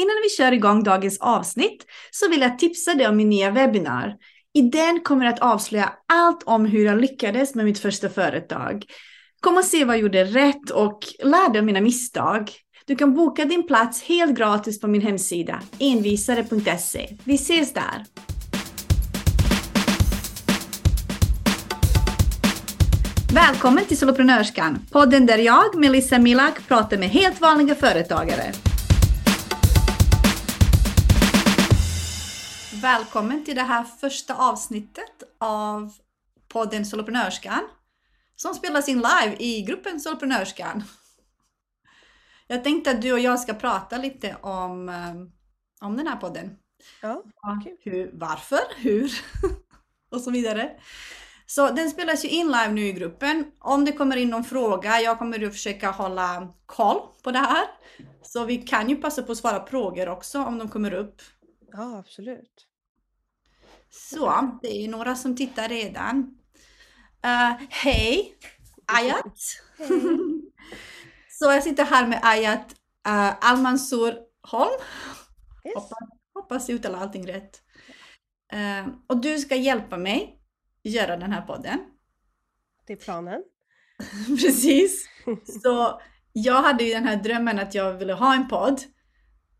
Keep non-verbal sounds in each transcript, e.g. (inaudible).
Innan vi kör igång dagens avsnitt så vill jag tipsa dig om min nya webbinar. I den kommer jag att avslöja allt om hur jag lyckades med mitt första företag. Kom och se vad jag gjorde rätt och lär dig av mina misstag. Du kan boka din plats helt gratis på min hemsida envisare.se. Vi ses där! Välkommen till Soloprenörskan, podden där jag, Melissa Milak, pratar med helt vanliga företagare. Välkommen till det här första avsnittet av podden Soloprenörskan som spelas in live i gruppen Soloprenörskan. Jag tänkte att du och jag ska prata lite om, eh, om den här podden. Ja, okay. hur, varför, hur (laughs) och så vidare. Så den spelas ju in live nu i gruppen. Om det kommer in någon fråga, jag kommer att försöka hålla koll på det här. Så vi kan ju passa på att svara frågor också om de kommer upp. Ja, absolut. Så, det är några som tittar redan. Uh, hej! Ayat! Hej. (laughs) Så jag sitter här med Ayat uh, Almansur Holm. Yes. Hoppas, hoppas jag uttalar allting rätt. Uh, och du ska hjälpa mig göra den här podden. Det är planen. (laughs) Precis. (laughs) Så jag hade ju den här drömmen att jag ville ha en podd.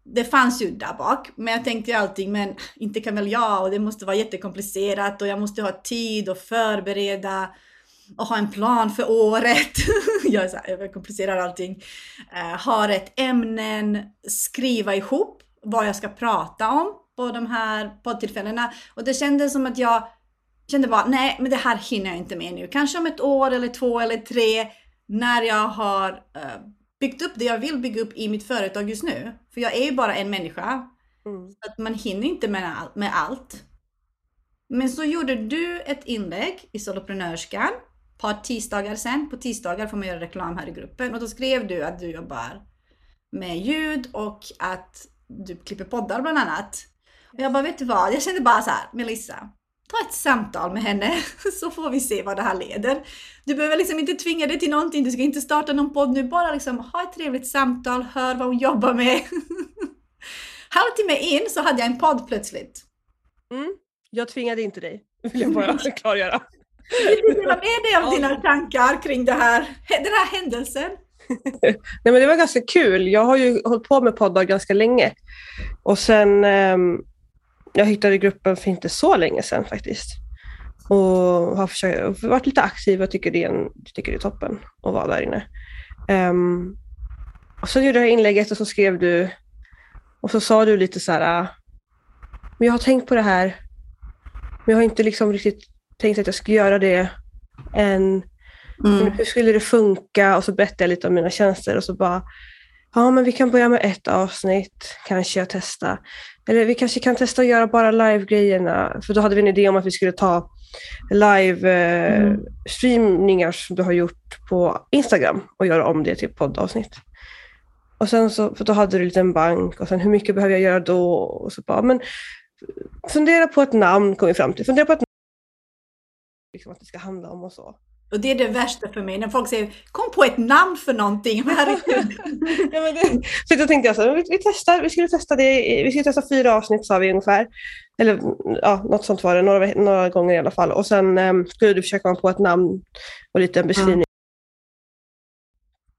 Det fanns ju där bak, men jag tänkte allting alltid, men inte kan väl jag och det måste vara jättekomplicerat och jag måste ha tid och förbereda och ha en plan för året. (laughs) jag är så här, överkomplicerar allting. Eh, uh, ha rätt ämnen, skriva ihop vad jag ska prata om på de här poddtillfällena. Och det kändes som att jag kände bara, nej men det här hinner jag inte med nu. Kanske om ett år eller två eller tre när jag har uh, byggt upp det jag vill bygga upp i mitt företag just nu. För jag är ju bara en människa. Mm. Så att man hinner inte med, all, med allt. Men så gjorde du ett inlägg i Soloprenörskan ett par tisdagar sen. På tisdagar får man göra reklam här i gruppen. Och då skrev du att du jobbar med ljud och att du klipper poddar bland annat. Och jag bara, vet du vad? Jag kände bara så här, Melissa, ta ett samtal med henne (laughs) så får vi se vad det här leder. Du behöver liksom inte tvinga dig till någonting, du ska inte starta någon podd nu, bara liksom ha ett trevligt samtal, hör vad hon jobbar med. (laughs) Halvtimme in så hade jag en podd plötsligt. Mm. Jag tvingade inte dig, vill jag bara (laughs) klargöra. Vill du dela med dig av dina tankar kring det här, den här händelsen? Nej, men det var ganska kul. Jag har ju hållit på med poddar ganska länge. Och sen um, jag hittade gruppen för inte så länge sedan faktiskt. Och har försökt, varit lite aktiv och tycker det, är en, tycker det är toppen att vara där inne. Um, och så gjorde jag inlägget och så skrev du och så sa du lite så här, men jag har tänkt på det här, men jag har inte liksom riktigt tänkt att jag ska göra det än. Mm. Hur skulle det funka? Och så berättade jag lite om mina tjänster och så bara, ja men vi kan börja med ett avsnitt, kanske jag testa. Eller vi kanske kan testa att göra bara live-grejerna. För då hade vi en idé om att vi skulle ta live-streamningar mm. som du har gjort på Instagram och göra om det till poddavsnitt. Och sen så, för då hade du en liten bank och sen hur mycket behöver jag göra då? Och så bara, men fundera på ett namn kom vi fram till. Fundera på ett namn liksom att det ska handla om och så. Och det är det värsta för mig, när folk säger kom på ett namn för någonting. (laughs) ja, men det, så då tänkte jag så vi, vi, testar, vi skulle testa det, vi skulle testa fyra avsnitt sa vi ungefär. Eller ja, något sånt var det, några, några gånger i alla fall. Och sen um, skulle du försöka komma på ett namn och lite en beskrivning. Mm.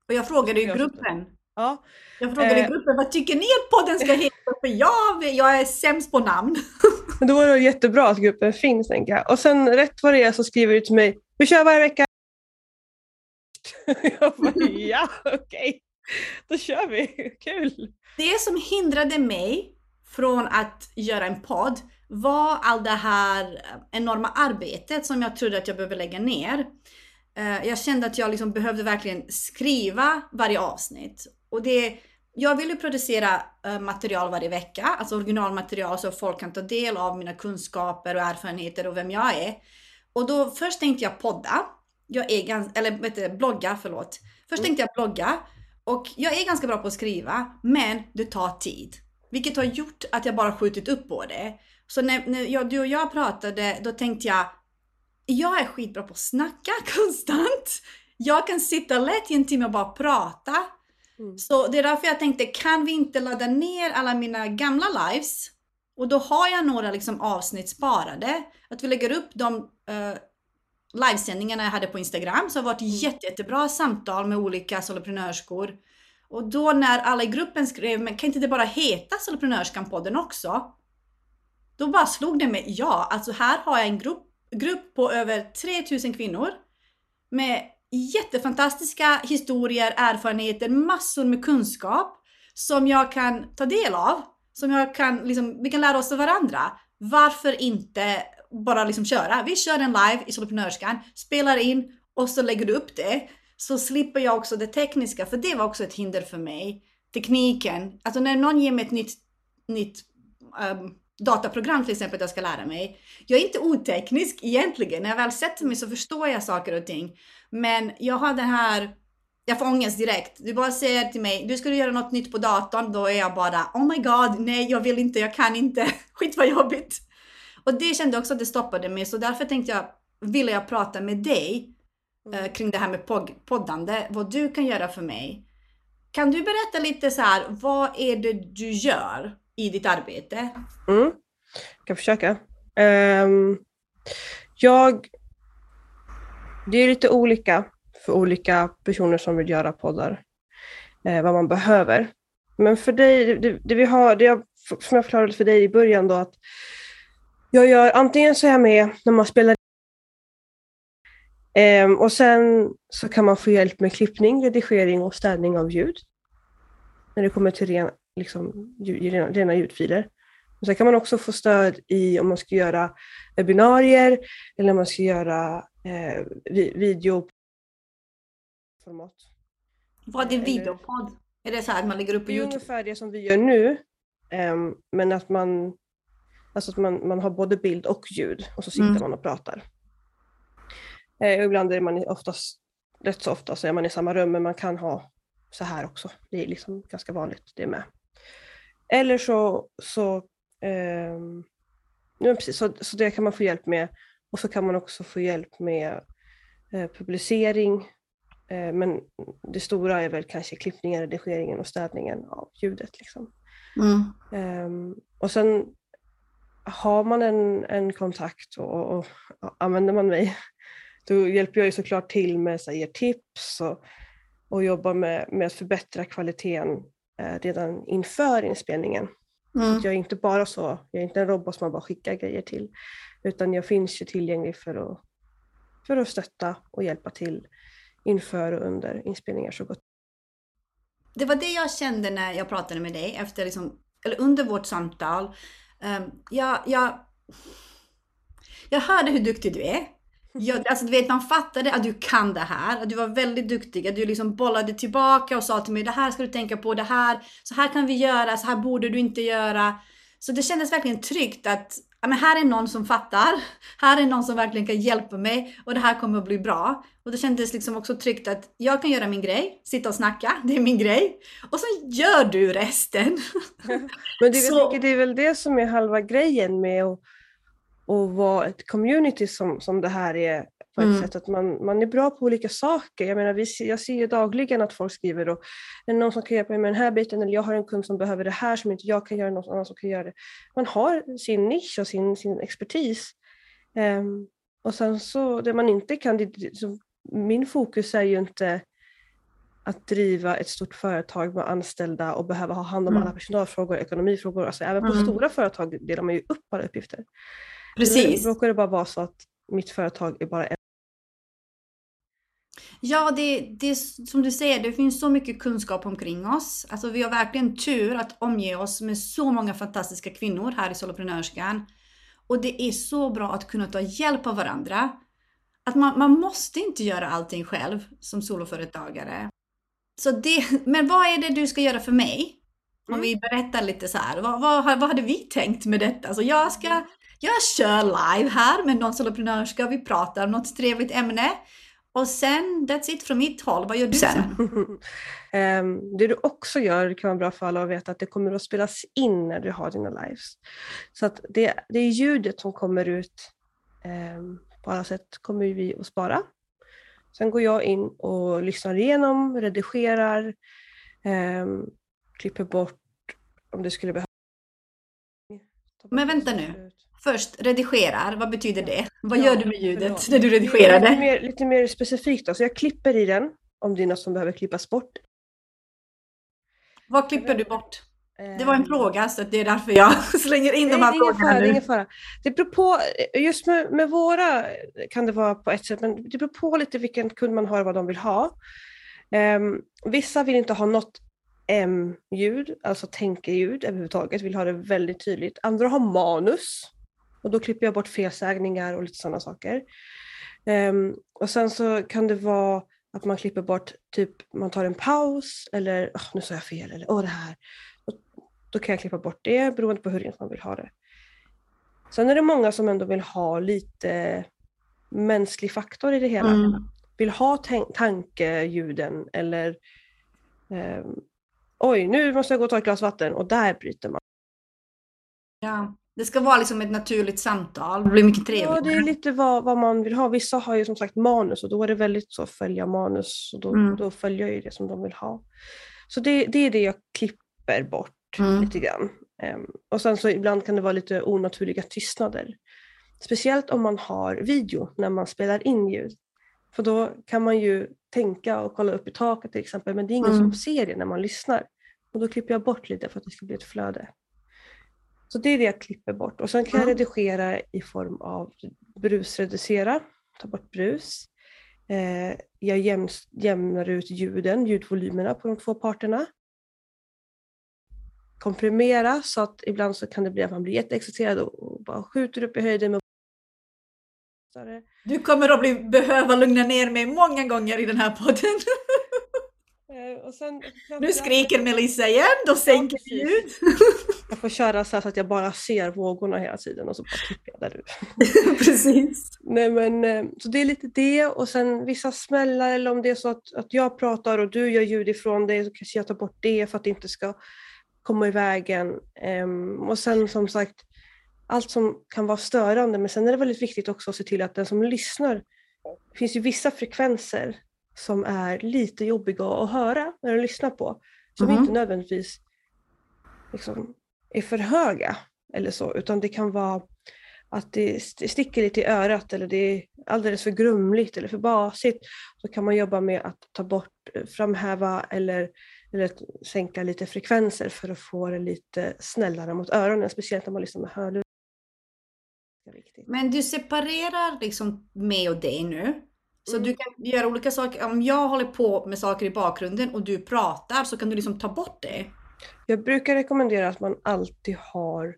Och jag frågade i gruppen. Ja. Jag frågade i eh. gruppen, vad tycker ni att podden ska heta? För jag, jag är sämst på namn. (laughs) Men då var det jättebra att gruppen finns, tänker jag. Och sen rätt vad det är så skriver du till mig, vi kör varje vecka. (laughs) Jag bara, ja, okej. Okay. Då kör vi. Kul! Det som hindrade mig från att göra en podd var all det här enorma arbetet som jag trodde att jag behövde lägga ner. Eh, jag kände att jag liksom behövde verkligen skriva varje avsnitt. Och det, jag vill ju producera eh, material varje vecka, alltså originalmaterial så folk kan ta del av mina kunskaper och erfarenheter och vem jag är. Och då först tänkte jag podda. Jag är ganska, eller vet du, blogga, förlåt. Först mm. tänkte jag blogga och jag är ganska bra på att skriva, men det tar tid. Vilket har gjort att jag bara skjutit upp på det. Så när, när jag, du och jag pratade, då tänkte jag, jag är skitbra på att snacka (laughs) konstant. Jag kan sitta lätt i en timme och bara prata. Mm. Så det är därför jag tänkte, kan vi inte ladda ner alla mina gamla lives? Och då har jag några liksom avsnitt sparade. Att vi lägger upp de uh, livesändningarna jag hade på Instagram. Så det har varit jätte, jättebra samtal med olika soloprenörskor. Och då när alla i gruppen skrev, men kan inte det bara heta Soloprenörskan-podden också? Då bara slog det mig, ja, alltså här har jag en grupp, grupp på över 3000 kvinnor med jättefantastiska historier, erfarenheter, massor med kunskap som jag kan ta del av. Som jag kan, liksom, vi kan lära oss av varandra. Varför inte bara liksom köra? Vi kör en live i Soloprenörskan, spelar in och så lägger du upp det. Så slipper jag också det tekniska, för det var också ett hinder för mig. Tekniken. Alltså när någon ger mig ett nytt, nytt um, dataprogram till exempel att jag ska lära mig. Jag är inte oteknisk egentligen. När jag väl sätter mig så förstår jag saker och ting. Men jag har den här, jag får ångest direkt. Du bara säger till mig, du ska göra något nytt på datorn, då är jag bara oh my god, nej jag vill inte, jag kan inte, (laughs) skit vad jobbigt. Och det kände jag också att det stoppade mig, så därför tänkte jag, ville jag prata med dig eh, kring det här med poddande, vad du kan göra för mig. Kan du berätta lite så här, vad är det du gör i ditt arbete? Mm. Jag kan försöka. Um, jag det är lite olika för olika personer som vill göra poddar, eh, vad man behöver. Men för dig, det, det, vi har, det jag, som jag förklarade för dig i början då, att jag gör antingen så är jag med när man spelar eh, och sen så kan man få hjälp med klippning, redigering och städning av ljud. När det kommer till ren, liksom, rena, rena ljudfiler. Och sen kan man också få stöd i om man ska göra webbinarier eller om man ska göra eh, videoformat. Vad är videopodd? Är det så här att man lägger upp på Youtube? Det är ungefär det som vi gör nu. Eh, men att man, alltså att man, man har både bild och ljud och så sitter mm. man och pratar. Eh, ibland är man oftast, rätt så ofta så är man i samma rum men man kan ha så här också. Det är liksom ganska vanligt det med. Eller så, så, eh, ja, precis, så, så det kan man få hjälp med och så kan man också få hjälp med eh, publicering. Eh, men det stora är väl kanske klippningen, redigeringen och städningen av ljudet. Liksom. Mm. Eh, och sen har man en, en kontakt och, och, och, använder man mig, då hjälper jag ju såklart till med att ge tips och, och jobbar med, med att förbättra kvaliteten eh, redan inför inspelningen. Mm. Jag är inte bara så, jag är inte en robot som man bara skickar grejer till, utan jag finns ju tillgänglig för att, för att stötta och hjälpa till inför och under inspelningar så gott. Det var det jag kände när jag pratade med dig efter liksom, eller under vårt samtal. Jag, jag, jag hörde hur duktig du är. Jag, (laughs) alltså, du vet, man fattade att du kan det här, att du var väldigt duktig, att du liksom bollade tillbaka och sa till mig det här ska du tänka på, det här, så här kan vi göra, så här borde du inte göra. Så det kändes verkligen tryggt att ja, men här är någon som fattar, här är någon som verkligen kan hjälpa mig och det här kommer att bli bra. Och det kändes liksom också tryggt att jag kan göra min grej, sitta och snacka, (laughs) det är min grej. Och så gör du resten. (laughs) men det, så... det är väl det som är halva grejen med att och vara ett community som, som det här är på ett mm. sätt att man, man är bra på olika saker. Jag menar, vi, jag ser ju dagligen att folk skriver då, är det någon som kan hjälpa mig med den här biten eller jag har en kund som behöver det här som inte jag kan göra, någon annan som kan göra det. Man har sin nisch och sin, sin expertis. Um, och sen så det man inte kan, det, så min fokus är ju inte att driva ett stort företag med anställda och behöva ha hand om mm. alla personalfrågor, ekonomifrågor. Alltså även på mm. stora företag delar man ju upp alla uppgifter. Precis. Nu råkar det bara vara så att mitt företag är bara en. Ja, det, det som du säger, det finns så mycket kunskap omkring oss. Alltså vi har verkligen tur att omge oss med så många fantastiska kvinnor här i Soloprenörskan. Och det är så bra att kunna ta hjälp av varandra. Att man, man måste inte göra allting själv som soloföretagare. Så det, men vad är det du ska göra för mig? Om mm. vi berättar lite så här, vad, vad, vad hade vi tänkt med detta? Så jag ska jag kör live här med någon soloprenörska, vi pratar om något trevligt ämne. Och sen, that's it från mitt håll. Vad gör du sen? um, (laughs) det du också gör kan vara bra för alla att veta att det kommer att spelas in när du har dina lives. Så att det, det är ljudet som kommer ut um, på alla sätt kommer vi att spara. Sen går jag in och lyssnar igenom, redigerar, Ehm, klipper bort om det skulle behövas. Men vänta nu. Först, redigerar, vad betyder det? Vad Ja, gör du med ljudet förlåt. när du Lite redigerade? mer, lite mer specifikt då. Så jag klipper i den om det är något som behöver klippas bort. Vad klipper du bort? Det var en Ehm, fråga så det är därför jag (laughs) slänger in Nej, de här det frågorna fara, det nu. ingen fara. Det beror på, just med, med våra kan det vara på ett sätt, men det beror på lite vilken kund man har och vad de vill ha. Ehm, vissa vill inte ha något M-ljud, alltså tänkeljud överhuvudtaget, vill ha det väldigt tydligt. Andra har manus och då klipper jag bort felsägningar och lite sådana saker. Ehm, och sen så kan det vara att man klipper bort, typ man tar en paus eller "Åh, nu sa jag fel eller åh det här. Och då kan jag klippa bort det beroende på hur man vill ha det. Sen är det många som ändå vill ha lite mänsklig faktor i det hela. Mm. Vill ha tan- tankeljuden eller ehm, oj, nu måste jag gå och ta ett glas vatten och där bryter man. Ja. Det ska vara liksom ett naturligt samtal. Det blir mycket Ja, trevligare. det är lite vad, vad man vill ha. Vissa har ju som sagt manus och då är det väldigt så följa manus och då, Mm. då följer ju det som de vill ha. Så det, det är det jag klipper bort Mm. lite grann. Ehm, och sen så ibland kan det vara lite onaturliga tystnader. Speciellt om man har video när man spelar in ljud. För då kan man ju tänka och kolla upp i taket till exempel men det är ingen Mm. som ser det när man lyssnar. Och då klipper jag bort lite för att det ska bli ett flöde. Så det är det jag klipper bort. Och sen kan jag redigera i form av brusreducera, ta bort brus. Eh, jag jäms, jämnar ut ljuden, ljudvolymerna på de två parterna. Komprimera så att ibland så kan det bli att man blir jätteexciterad och och bara skjuter upp i höjden med Du kommer att bli, behöva lugna ner mig många gånger i den här podden. (laughs) Eh, sen, Nu skriker Melissa igen, då sänker vi ljud. Jag får köra så, så att jag bara ser vågorna hela tiden och så bara klipper jag där ute. (laughs) Precis. Nej men eh, så det är lite det och sen vissa smällar eller om det är så att, att jag pratar och du gör ljud ifrån dig så kanske jag tar bort det för att det inte ska komma i vägen. Ehm, och sen som sagt allt som kan vara störande men sen är det väldigt viktigt också att se till att den som lyssnar, det finns ju vissa frekvenser som är lite jobbiga att höra när du lyssnar på som Mhm. inte nödvändigtvis liksom, är för höga eller så utan det kan vara att det st- sticker lite i örat eller det är alldeles för grumligt eller för basigt så kan man jobba med att ta bort, eh, framhäva eller, eller sänka lite frekvenser för att få det lite snällare mot öronen, speciellt när man lyssnar med hörlurar. Men du separerar liksom mig och dig nu. Så Mm. du kan göra olika saker. Om jag håller på med saker i bakgrunden och du pratar så kan du liksom ta bort det. Jag brukar rekommendera att man alltid har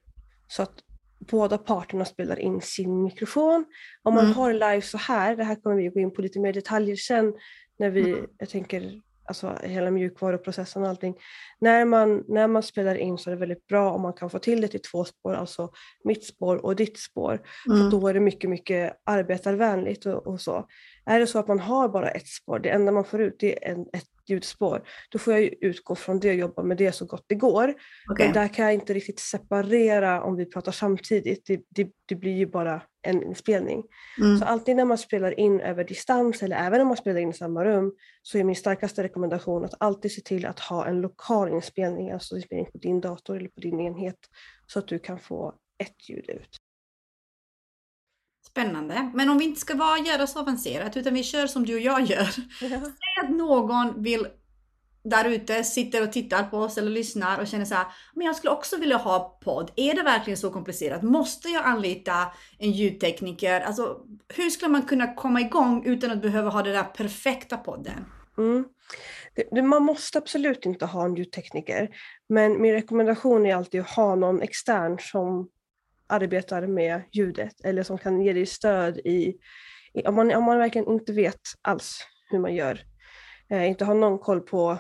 så att båda parterna spelar in sin mikrofon. Om man Mm. har live så här, det här kommer vi gå in på lite mer detaljer sen, när vi, Mm. jag tänker alltså hela mjukvaruprocessen och allting. När man, när man spelar in så är det väldigt bra om man kan få till det till två spår, alltså mitt spår och ditt spår. Mm. För då är det mycket, mycket arbetarvänligt och, och så. Är det så att man har bara ett spår, det enda man får ut det är en, ett ljudspår, då får jag ju utgå från det och jobba med det så gott det går. Okej. Men där kan jag inte riktigt separera om vi pratar samtidigt. Det, det, det blir ju bara en inspelning. Mm. Så alltid när man spelar in över distans eller även om man spelar in i samma rum så är min starkaste rekommendation att alltid se till att ha en lokal inspelning, alltså inspelning på din dator eller på din enhet så att du kan få ett ljud ut. Spännande. Men om vi inte ska vara, göra så avancerat utan vi kör som du och jag gör. Säg att någon vill där ute sitter och tittar på oss eller lyssnar och känner så här, men jag skulle också vilja ha podd. Är det verkligen så komplicerat? Måste jag anlita en ljudtekniker? Alltså, hur skulle man kunna komma igång utan att behöva ha den där perfekta podden? Mm. Det, man måste absolut inte ha en ljudtekniker, men min rekommendation är alltid att ha någon extern som arbetar med ljudet eller som kan ge dig stöd i, i om, man, om man verkligen inte vet alls hur man gör. Eh, inte har någon koll på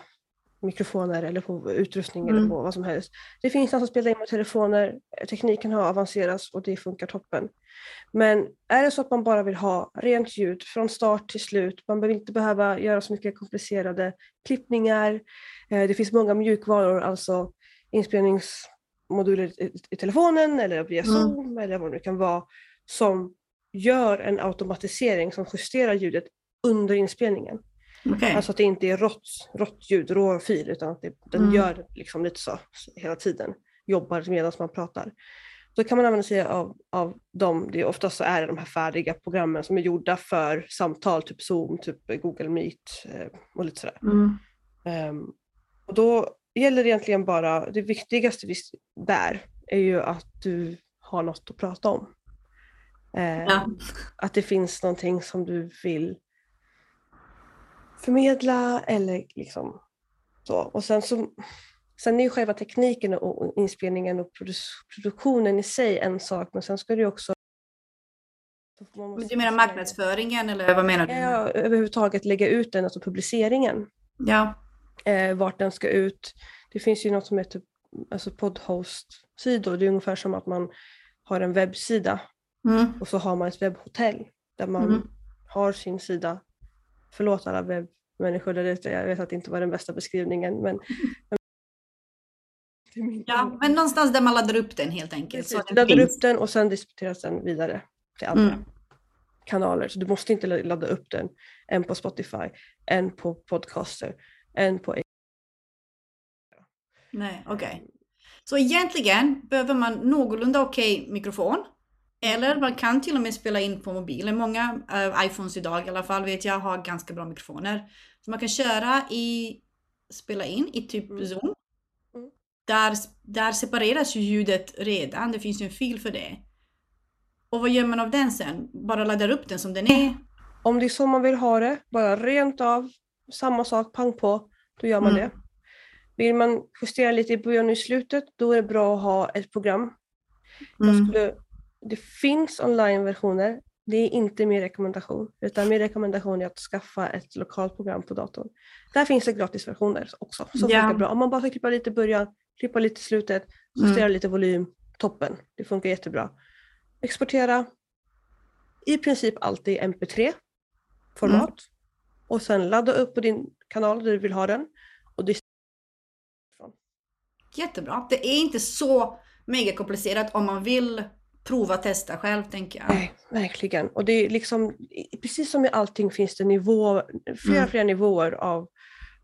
mikrofoner eller på utrustning eller Mm. på vad som helst. Det finns någon som spelar in med telefoner, eh, tekniken har avancerats och det funkar toppen. Men är det så att man bara vill ha rent ljud från start till slut, man behöver inte behöva göra så mycket komplicerade klippningar. Eh, Det finns många mjukvaror, alltså inspelningsmoduler i- i telefonen eller via Mm. Zoom eller vad det kan vara, som gör en automatisering som justerar ljudet under inspelningen. Okej. Alltså att det inte är rått, rått ljud, rå fil, utan att det, den Mm. gör liksom lite så hela tiden. Jobbar medan man pratar. Då kan man använda sig av, av dem. Det är oftast så är det de här färdiga programmen som är gjorda för samtal, typ Zoom, typ Google Meet eh, och lite sådär. Mm. Ehm, och då gäller egentligen bara, det viktigaste där är ju att du har något att prata om. Ehm, Ja. Att det finns någonting som du vill förmedla eller liksom så. Och sen så Sen är ju själva tekniken och inspelningen och produ- produktionen i sig en sak, men sen ska ju också... Men Du menar marknadsföringen eller vad menar du? Ja, överhuvudtaget lägga ut den, alltså publiceringen Ja. Eh, vart den ska ut. Det finns ju något som heter alltså podhost-sidor. Det är ungefär som att man har en webbsida Mm. och så har man ett webbhotell där man Mm. har sin sida. Förlåt alla webbmänniskor där ute, jag vet att det inte var den bästa beskrivningen men... (laughs) Ja, men någonstans där man laddar upp den helt enkelt. Precis, den laddar upp den och sen distribueras den vidare till andra Mm. kanaler. Så du måste inte ladda upp den en på Spotify, en på Podcaster, en på Nej, okej. Så egentligen behöver man någorlunda okej mikrofon. Eller man kan till och med spela in på mobilen. Många eh, iPhones idag i alla fall vet jag har ganska bra mikrofoner. Så man kan köra i, spela in i typ Mm. Zoom. Mm. Där, där separeras ju ljudet redan. Det finns ju en fil för det. Och vad gör man av den sen? Bara laddar upp den som den är? Om det är så man vill ha det, bara rent av, samma sak, pang på, då gör man Mm. det. Vill man justera lite i början och i slutet, då är det bra att ha ett program. Mm. skulle, det finns online-versioner, det är inte min rekommendation, utan min rekommendation är att skaffa ett lokalt program på datorn. Där finns det gratisversioner också, som Ja. funkar bra. Om man bara ska klippa lite i början, klippa lite i slutet, Mm. justera lite volym, toppen. Det funkar jättebra. Exportera i princip alltid MP3-format Mm. Och sen ladda upp på din kanal där du vill ha den. Och det Jättebra. Det är inte så mega komplicerat om man vill prova testa själv tänker jag. Nej, verkligen. Och det är liksom, precis som i allting finns det nivå, flera, Mm. flera nivåer av,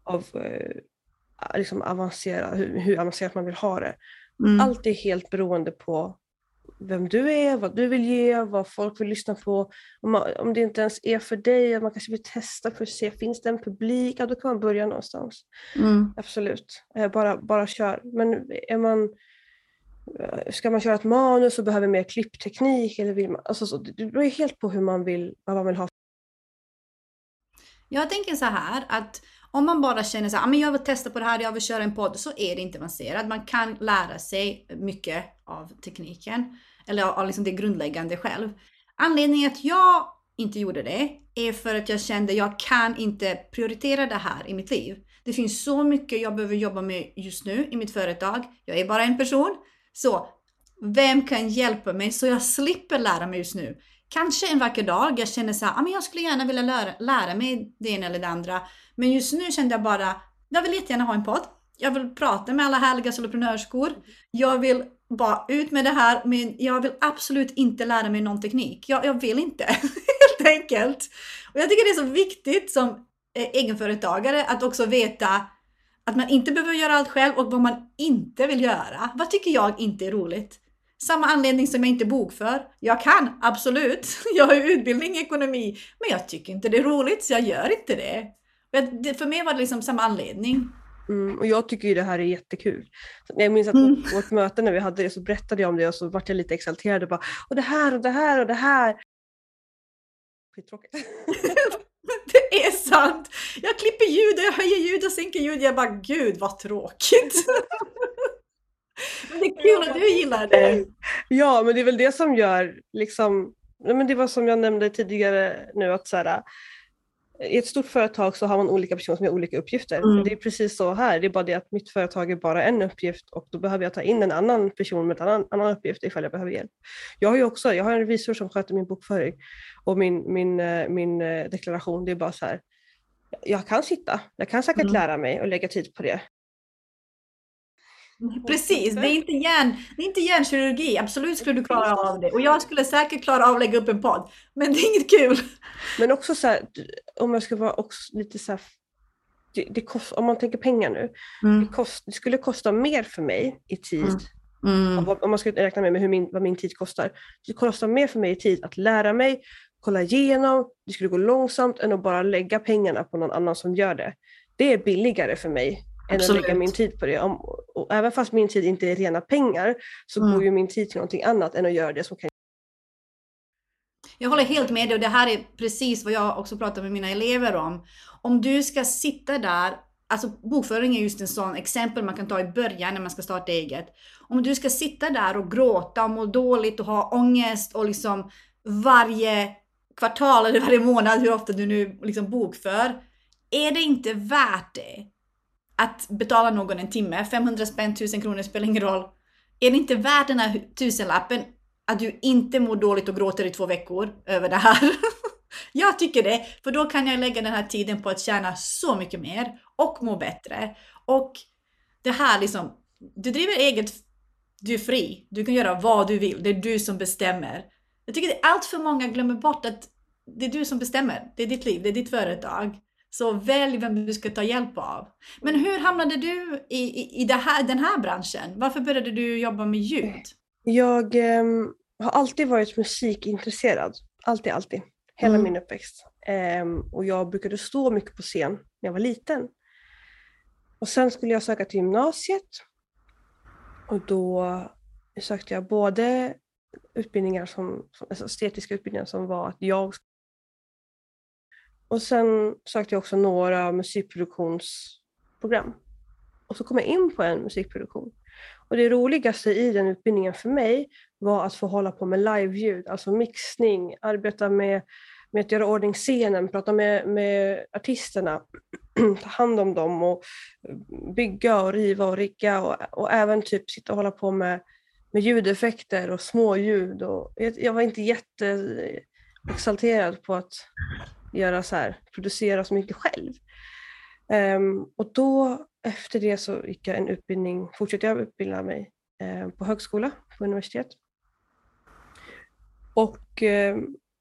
av eh, liksom avancera, hur, hur avancerat man vill ha det. Mm. Allt är helt beroende på vem du är, vad du vill ge, vad folk vill lyssna på. Om, man, om det inte ens är för dig, man kanske vill testa för att se, finns det en publik? Ja, då kan man börja någonstans. Mm. Absolut, eh, bara, bara kör. Men är man, eh, ska man köra ett manus och behöver mer klippteknik? Eller vill man, alltså, så, det beror helt på hur man vill, vad man vill ha. Jag tänker så här att om man bara känner så här, ah, men jag vill testa på det här, jag vill köra en podd, så är det inte avancerat. Man kan lära sig mycket av tekniken, eller av liksom det grundläggande själv. Anledningen att jag inte gjorde det är för att jag kände jag kan inte prioritera det här i mitt liv. Det finns så mycket jag behöver jobba med just nu i mitt företag. Jag är bara en person. Så vem kan hjälpa mig så jag slipper lära mig just nu? Kanske en vacker dag jag känner så här, ah, men jag skulle gärna vilja lära, lära mig det ena eller det andra. Men just nu kände jag bara, jag vill jättegärna ha en podd. Jag vill prata med alla härliga soloprenörskor. Jag vill bara ut med det här, men jag vill absolut inte lära mig någon teknik. Jag, jag vill inte, (laughs) helt enkelt. Och jag tycker det är så viktigt som eh, egenföretagare att också veta att man inte behöver göra allt själv och vad man inte vill göra. Vad tycker jag inte är roligt? Samma anledning som jag inte bokför. Jag kan, absolut. (laughs) Jag har ju utbildning i ekonomi. Men jag tycker inte det är roligt så jag gör inte det. Och För mig var det liksom samma anledning. Mm, och jag tycker ju det här är jättekul. Jag minns att Mm. vårt möte när vi hade det så berättade jag om det och så vart jag lite exalterad och bara och det här och det här och det här. Skittråkigt. (laughs) Det är sant! Jag klipper ljud, jag höjer ljud och sänker ljud. Jag bara, gud vad tråkigt. (laughs) Men det är kul att du gillar det. Ja, men det är väl det som gör, liksom, nej, men det var som jag nämnde tidigare nu, att så här, i ett stort företag så har man olika personer som har olika uppgifter. Mm. Det är precis så här, det är bara det att mitt företag är bara en uppgift och då behöver jag ta in en annan person med en annan, annan uppgift ifall jag behöver hjälp. Jag har ju också, jag har en revisor som sköter min bokföring och min, min, eh, min eh, deklaration. Det är bara så här, jag kan sitta, jag kan säkert Mm. lära mig och lägga tid på det. Precis, det är, inte hjärn, det är inte hjärnkirurgi. Absolut skulle du klara av det. Och jag skulle säkert klara av att lägga upp en podd. Men det är inget kul. Men också så här, om jag ska vara också lite så här, det, det kost, om man tänker pengar nu, Mm. det, kost, det skulle kosta mer för mig i tid, Mm. Mm. om, man ska räkna med hur min, vad min tid kostar. Det kostar mer för mig i tid att lära mig, kolla igenom, det skulle gå långsamt än att bara lägga pengarna på någon annan som gör det. Det är billigare för mig än att Absolut. lägga min tid på det. Om, och även fast min tid inte är rena pengar så Mm. går ju min tid till någonting annat än att göra det som kan Jag håller helt med dig och det här är precis vad jag också pratar med mina elever om. Om du ska sitta där, alltså bokföring är just en sån exempel man kan ta i början när man ska starta eget. Om du ska sitta där och gråta och må dåligt och ha ångest och liksom varje kvartal eller varje månad, hur ofta du nu liksom bokför, är det inte värt det? Att betala någon en timme, 500 spänn, 1000 kronor spelar ingen roll. Är det inte värt den här tusenlappen att du inte mår dåligt och gråter i två veckor över det här. (laughs) jag tycker det, för då kan jag lägga den här tiden på att tjäna så mycket mer och må bättre. Och det här liksom, du driver eget, du är fri, du kan göra vad du vill, det är du som bestämmer. Jag tycker att allt för många glömmer bort att det är du som bestämmer, det är ditt liv, det är ditt företag. Så välj vem du ska ta hjälp av. Men hur hamnade du i, i, i här, den här branschen? Varför började du jobba med ljud? Jag ehm, har alltid varit musikintresserad. Alltid, alltid. Hela Mm. min uppväxt. Ehm, och jag brukade stå mycket på scen när jag var liten. Och sen skulle jag söka till gymnasiet. Och då sökte jag både utbildningar som, som alltså estetiska utbildningar som var att jag och sen sökte jag också några musikproduktionsprogram. Och så kom jag in på en musikproduktion. Och det roligaste i den utbildningen för mig var att få hålla på med liveljud, alltså mixning, arbeta med, med att göra ordning scenen, prata med, med artisterna, (clears throat) ta hand om dem och bygga och riva och rigga och, och även typ sitta och hålla på med, med ljudeffekter och småljud. Och jag, jag var inte jätteexalterad på att göra så här, producera så mycket själv. Um, och då efter det så gick jag en utbildning, fortsatte jag utbilda mig eh, på högskola, på universitet. Och eh,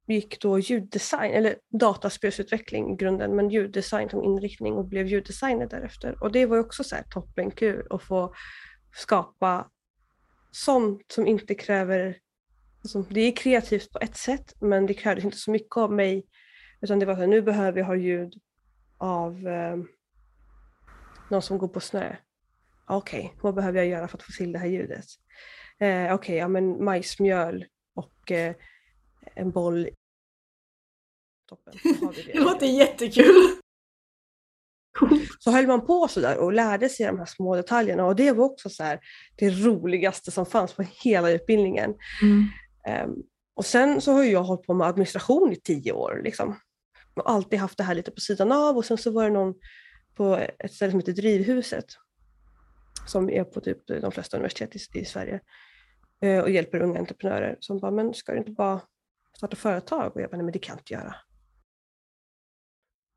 gick då ljuddesign, eller dataspelsutveckling i grunden, men ljuddesign som inriktning och blev ljuddesigner därefter. Och det var ju också så här toppenkul att få skapa sånt som inte kräver, alltså det är kreativt på ett sätt, men det krävdes inte så mycket av mig, utan det var så här, nu behöver jag ha ljud av eh, någon som går på snö. Okej, vad behöver jag göra för att få till det här ljudet? Eh, Okej, ja men majsmjöl och eh, en boll. Toppen, vi (laughs) Det låter jättekul! Så höll man på sådär och lärde sig de här små detaljerna och det var också så här, det roligaste som fanns på hela utbildningen. Ehm, och sen så har jag hållit på med administration i tio år. Liksom. Och alltid haft det här lite på sidan av och sen så var det någon på ett ställe som heter Drivhuset som är på typ de flesta universitet i, i Sverige eh, och hjälper unga entreprenörer som bara, men ska du inte bara starta företag? Och jag bara, nej men det kan jag inte göra.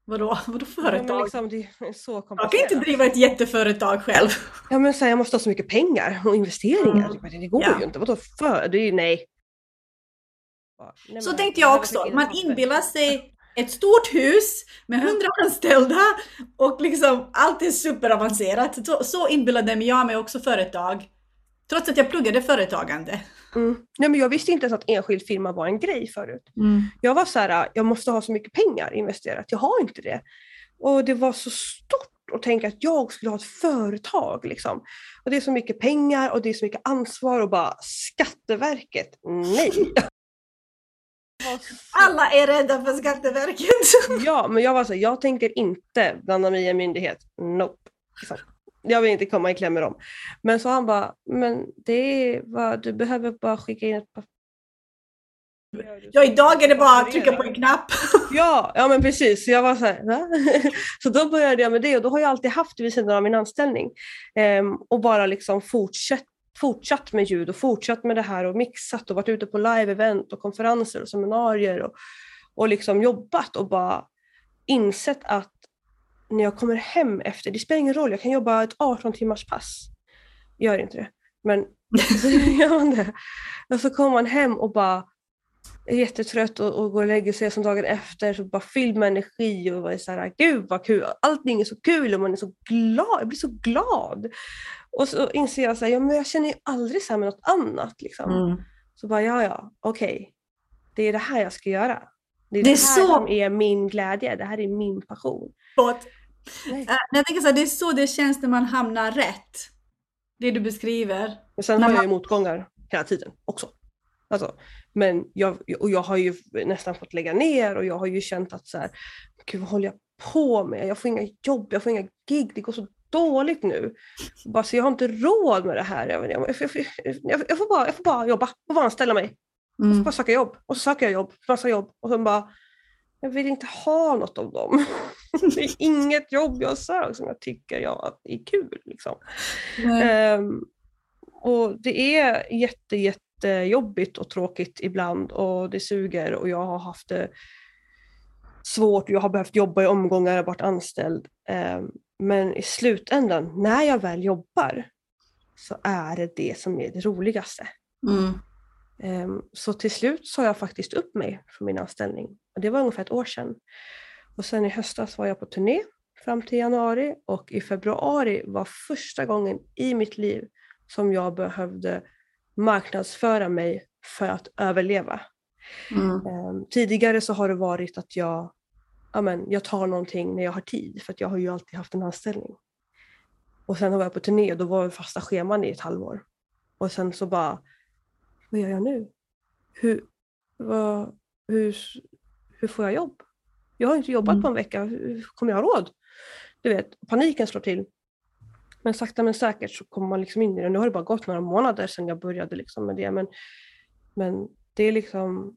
Vadå, (laughs) vadå Ja, företag? liksom, det är så Jag kan inte driva ett jätteföretag själv. Ja men så här, jag måste ha så mycket pengar och investeringar. Mm. Bara, Det går Ja. ju inte. Vadå för? Det är ju nej. Bara, nej, Så men tänkte jag också. Man inbillar sig ett stort hus med hundra anställda och liksom allt är superavancerat. Så, så inbillade jag mig också företag. Trots att jag pluggade företagande. Mm. Nej, men jag visste inte ens att enskild firma var en grej förut. Jag var så här, jag måste ha så mycket pengar investerat. Jag har inte det. Och det var så stort att tänka att jag skulle ha ett företag. Liksom. Och det är så mycket pengar och det är så mycket ansvar och bara Skatteverket, nej. (laughs) Alla är rädda för Skatteverket. (laughs) Ja, men jag var så jag tänker inte blanda mig i en myndighet. Nope. Jag vill inte komma i kläm med dem. Men så han bara, men det är vad, du behöver bara skicka in ett papper. Ja, idag är det bara att trycka på en knapp. (laughs) Ja, ja men precis. Så jag var så här, va? Så då började jag med det och då har jag alltid haft det vid sidan av min anställning. Ehm, och bara liksom fortsatt, fortsatt med ljud och fortsatt med det här och mixat och varit ute på live-event och konferenser och seminarier och, och liksom jobbat och bara insett att när jag kommer hem efter, det spelar ingen roll, jag kan jobba ett 18 timmars pass. gör inte det. Men (laughs) så gör man det. Och så kommer man hem och bara är jättetrött och, och går och lägger sig som dagen efter så bara fylld med energi och är så här, gud vad kul, allting är så kul och man är så glad, jag blir så glad. Och så inser jag så här, ja men jag känner ju aldrig så här med något annat liksom. Mm. Så bara, ja ja, okej. Det är det här jag ska göra. Det är Det det, är här så- som är min glädje, det här är min passion. Förlåt. Nej. Eh, Jag tänker så här, det är så det känns när man hamnar rätt. Det du beskriver. Men sen När har jag man- ju motgångar hela tiden också. Alltså, men jag, och jag har ju nästan fått lägga ner och jag har ju känt att så här, gud vad håller jag på med? Jag får inga jobb, jag får inga gig, det går så dåligt nu. Bara, så jag har inte råd med det här. Jag, jag, jag, jag, får, bara, jag får bara jobba, jag får anställa mig. Jag får Mm. bara söka jobb och så söker jag jobb, massa jobb och sen bara, jag vill inte ha något av dem. (laughs) Det är inget jobb jag söker som jag tycker jag är kul. Liksom. Ehm, och det är jätte, jättejobbigt och tråkigt ibland och det suger och jag har haft det svårt och jag har behövt jobba i omgångar och varit anställd. Ehm, men i slutändan, när jag väl jobbar, så är det det som är det roligaste. Mm. Ehm, Så till slut sa jag faktiskt upp mig från min anställning. Och det var ungefär ett år sedan. Och sen i höstas var jag på turné fram till januari och i februari var första gången i mitt liv som jag behövde marknadsföra mig för att överleva. Mm. Ehm, tidigare så har det varit att jag, ja men, jag tar någonting när jag har tid för att jag har ju alltid haft en anställning. Och sen var jag på turné och då var det fasta scheman i ett halvår. Och sen så bara, vad gör jag nu? Hur, vad, hur, hur får jag jobb? Jag har inte jobbat Mm. på en vecka, hur kommer jag ha råd? Du vet, paniken slår till. Men sakta men säkert så kommer man liksom in i det. Nu har det bara gått några månader sedan jag började liksom med det. Men, men det är liksom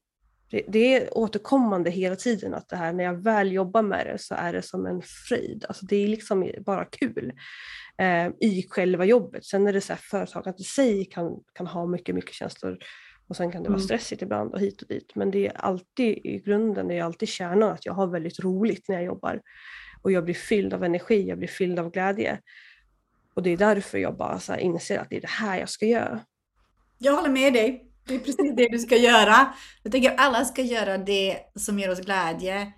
det, det är återkommande hela tiden att det här när jag väl jobbar med det så är det som en fröjd. Alltså det är liksom bara kul eh, i själva jobbet. Sen är det så här företaget i sig kan, kan ha mycket, mycket känslor och sen kan det vara Mm. stressigt ibland och hit och dit. Men det är alltid i grunden, det är alltid kärnan att jag har väldigt roligt när jag jobbar. Och jag blir fylld av energi, jag blir fylld av glädje. Och det är därför jag bara så här inser att det är det här jag ska göra. Jag håller med dig. Det är precis det du ska göra. Jag tänker att alla ska göra det som ger oss glädje.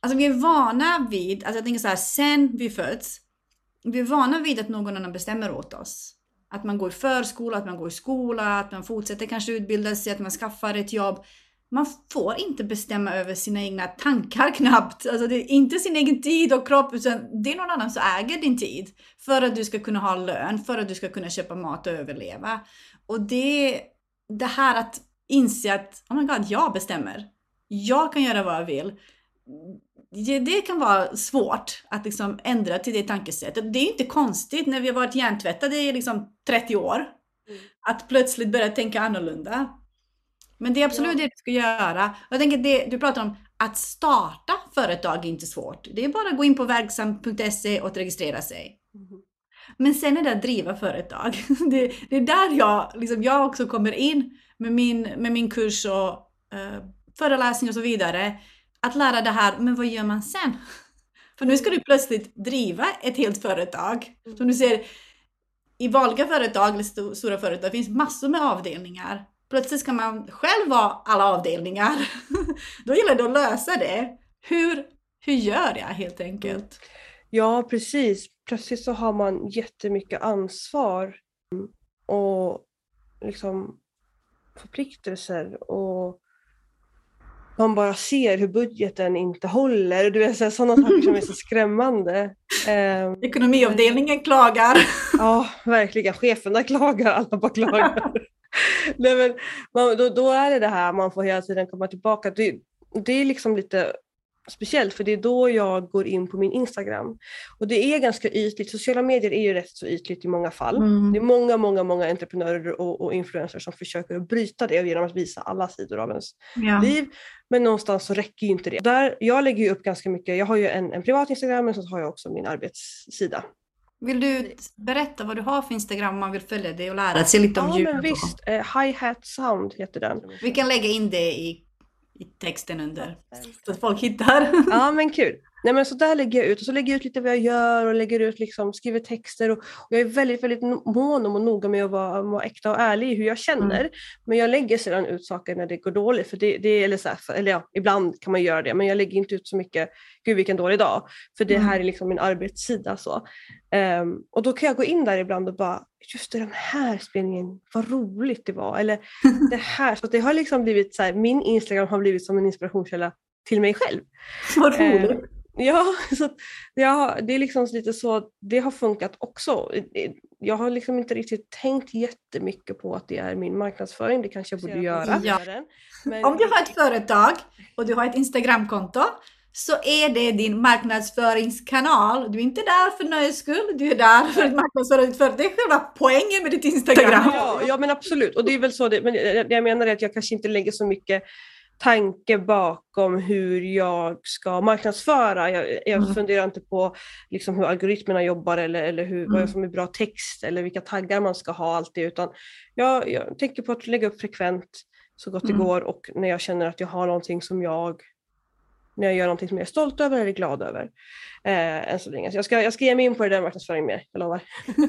Alltså vi är vana vid, alltså jag tänker så här, sen vi föds, vi är vana vid att någon annan bestämmer åt oss. Att man går i förskola, att man går i skola, att man fortsätter kanske utbilda sig, att man skaffar ett jobb. Man får inte bestämma över sina egna tankar knappt. Alltså det är inte sin egen tid och kropp, utan det är någon annan som äger din tid. För att du ska kunna ha lön, för att du ska kunna köpa mat och överleva. Och det, det här att inse att, oh my god, jag bestämmer. Jag kan göra vad jag vill. Det, det kan vara svårt att liksom ändra till det tankesättet. Det är inte konstigt när vi har varit hjärntvättade i liksom 30 år. Mm. Att plötsligt börja tänka annorlunda. Men det är absolut Ja. det du ska göra. Jag tänker det, du pratar om att starta företag är inte svårt. Det är bara att gå in på verksam.se och registrera sig. Men sen är det att driva företag. (laughs) Det, det är där jag, liksom, jag också kommer in med min, med min kurs och eh, föreläsning och så vidare. Att lära det här, men vad gör man sen? (laughs) För nu ska du plötsligt driva ett helt företag. Som du ser, i vanliga företag eller sto- stora företag finns massor med avdelningar. Plötsligt ska man själv vara alla avdelningar. (laughs) Då gäller det att lösa det. Hur, hur gör jag helt enkelt? Ja, precis. Plötsligt så har man jättemycket ansvar mm, och liksom förpliktelser och man bara ser hur budgeten inte håller. Du vet, sådana saker som är så skrämmande. (laughs) Eh, Ekonomiavdelningen klagar. ja, verkligen. Cheferna klagar, alla bara klagar. (laughs) (laughs) Nej, men, man, då, då är det det här man får hela tiden komma tillbaka. Det, det är liksom lite speciellt för det är då jag går in på min Instagram. Och det är ganska ytligt. Sociala medier är ju rätt så ytligt i många fall. Mm. Det är många, många, många entreprenörer och, och influencers som försöker att bryta det genom att visa alla sidor av ens Ja. liv. Men någonstans så räcker ju inte det. Där, jag lägger ju upp ganska mycket. Jag har ju en, en privat Instagram men så har jag också min arbetssida. Vill du berätta vad du har för Instagram om man vill följa dig och lära sig lite om Ja ljud? men visst. Eh, Hi Hat Sound heter den. Vi kan lägga in det i, i texten under så att folk hittar. Ja men kul. Nej, men så där lägger jag ut och så lägger jag ut lite vad jag gör och lägger ut liksom, skriver texter och, och jag är väldigt, väldigt mån om och noga med att vara, vara äkta och ärlig i hur jag känner. Mm. Men jag lägger sedan ut saker när det går dåligt, för det, det eller så här, eller ja, ibland kan man göra det, men jag lägger inte ut så mycket, gud vilken dålig dag, för det här mm. är liksom min arbetssida. Så. Um, och då kan jag gå in där ibland och bara, just det, den här spelningen, vad roligt det var, eller det (laughs) här. Så det har liksom blivit så här, min Instagram har blivit som en inspirationskälla till mig själv. Vad roligt. Um, Ja, (laughs) så, ja, det är liksom lite så, det har funkat också. Jag har liksom inte riktigt tänkt jättemycket på att det är min marknadsföring, det kanske jag borde göra. Ja. Men... Om du har ett företag och du har ett Instagramkonto så är det din marknadsföringskanal. Du är inte där för nöjes skull, du är där för att marknadsföra ditt företag. Det är själva poängen med ditt Instagram. Ja, ja men absolut, och det är väl så, det, men jag, jag menar att jag kanske inte lägger så mycket tanke bakom hur jag ska marknadsföra. Jag, jag mm. funderar inte på liksom hur algoritmerna jobbar eller, eller hur, mm. vad som är bra text eller vilka taggar man ska ha alltid utan jag, jag tänker på att lägga upp frekvent så gott mm. det går och när jag känner att jag har någonting som jag när jag gör någonting som jag är stolt över eller glad över. Eh, än så länge. Så jag, ska, jag ska ge mig in på det där marknadsföring mer, jag lovar.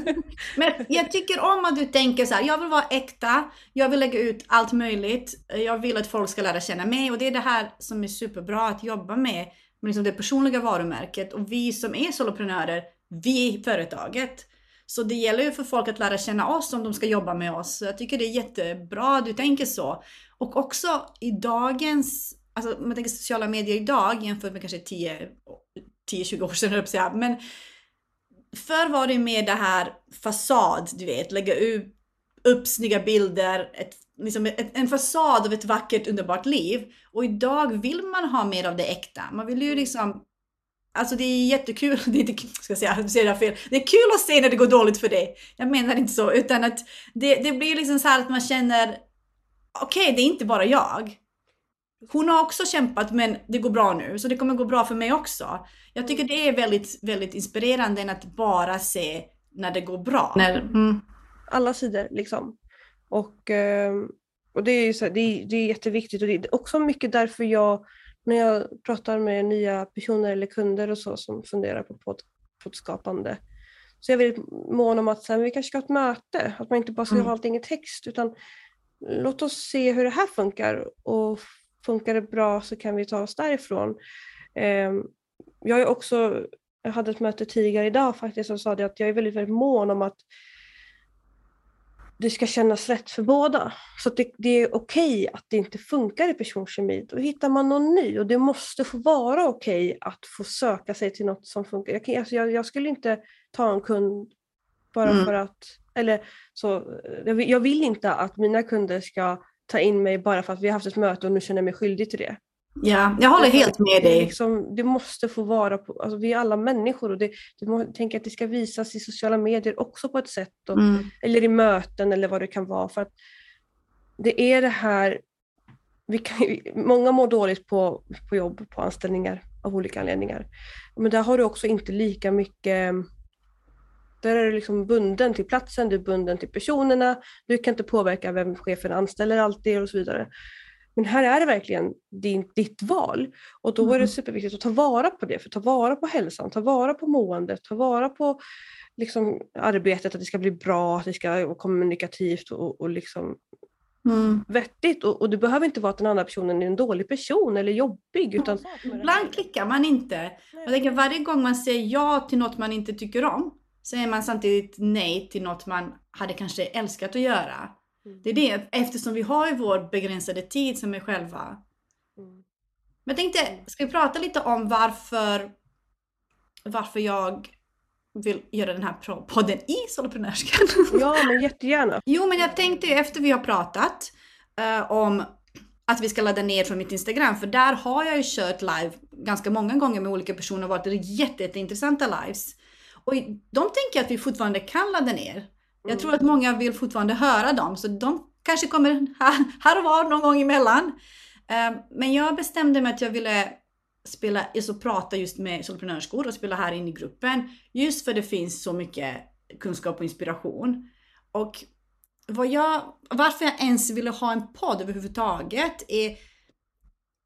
(laughs) Men jag tycker om att du tänker så här, jag vill vara äkta, jag vill lägga ut allt möjligt, jag vill att folk ska lära känna mig och det är det här som är superbra att jobba med, med liksom det personliga varumärket och vi som är soloprenörer, vi är företaget. Så det gäller ju för folk att lära känna oss om de ska jobba med oss. Jag tycker det är jättebra att du tänker så. Och också i dagens alltså om man tänker sociala medier idag jämfört med kanske 10-20 år sedan, jag men förr var det mer det här fasad, du vet, lägga upp, upp snygga bilder, ett, liksom ett, en fasad av ett vackert underbart liv. Och idag vill man ha mer av det äkta. Man vill ju liksom Alltså det är jättekul, (laughs) det är inte, ska jag säga, säger det fel. Det är kul att se när det går dåligt för dig. Jag menar inte så, utan att det, det blir liksom så här att man känner okej, okay, det är inte bara jag. Hon har också kämpat men det går bra nu, så det kommer gå bra för mig också. Jag tycker det är väldigt, väldigt inspirerande än att bara se när det går bra. När, mm. Alla sidor liksom. Och, ehm, och det, är så här, det, är, det är jätteviktigt och det är också mycket därför jag, när jag pratar med nya personer eller kunder och så som funderar på podd, poddskapande, så jag är väldigt mån om att så här, vi kanske ska ha ett möte, att man inte bara ska mm. ha allting i text utan låt oss se hur det här funkar och funkar det bra så kan vi ta oss därifrån. Ehm, jag, är också, jag hade ett möte tidigare idag faktiskt och sa det att jag är väldigt, väldigt mån om att det ska kännas rätt för båda. Så det, det, är okej att det inte funkar i personkemi. Då hittar man någon ny och det måste få vara okej att få söka sig till något som funkar. Jag, alltså jag, jag skulle inte ta en kund bara mm. för att, eller så, jag vill inte att mina kunder ska ta in mig bara för att vi har haft ett möte och nu känner jag mig skyldig till det. Ja, jag håller helt med dig. Det, liksom, det måste få vara, på, alltså vi är alla människor och det, du tänker att det ska visas i sociala medier också på ett sätt, och, mm. eller i möten eller vad det kan vara. För att det är det här, vi kan, många mår dåligt på, på jobb, på anställningar av olika anledningar. Men där har du också inte lika mycket där är du liksom bunden till platsen, du är bunden till personerna, du kan inte påverka vem chefen anställer alltid och så vidare. Men här är det verkligen din, ditt val och då är det mm. superviktigt att ta vara på det, för ta vara på hälsan, ta vara på måendet, ta vara på liksom, arbetet, att det ska bli bra, att det ska vara kommunikativt och, och liksom Mm. vettigt och, och det behöver inte vara att den andra personen är en dålig person eller jobbig. Utan... Ibland klickar man inte. Jag tänker varje gång man säger ja till något man inte tycker om säger man samtidigt nej till något man hade kanske älskat att göra. Mm. Det är det, eftersom vi har ju vår begränsade tid som är själva. Mm. Men jag tänkte, mm. ska vi prata lite om varför, varför jag vill göra den här podden i soloprenörskan? Ja, men jättegärna. (laughs) Jo, men jag tänkte efter vi har pratat uh, om att vi ska ladda ner från mitt Instagram, för där har jag ju kört live ganska många gånger med olika personer och varit jätte, jätteintressanta lives. Och de tänker att vi fortfarande kan ladda ner. Jag mm. tror att många vill fortfarande höra dem, så de kanske kommer här, här och var någon gång emellan. Ehm, men jag bestämde mig att jag ville spela, alltså prata just med soloprenörskor och spela här inne i gruppen. Just för det finns så mycket kunskap och inspiration. Och vad jag, varför jag ens ville ha en podd överhuvudtaget är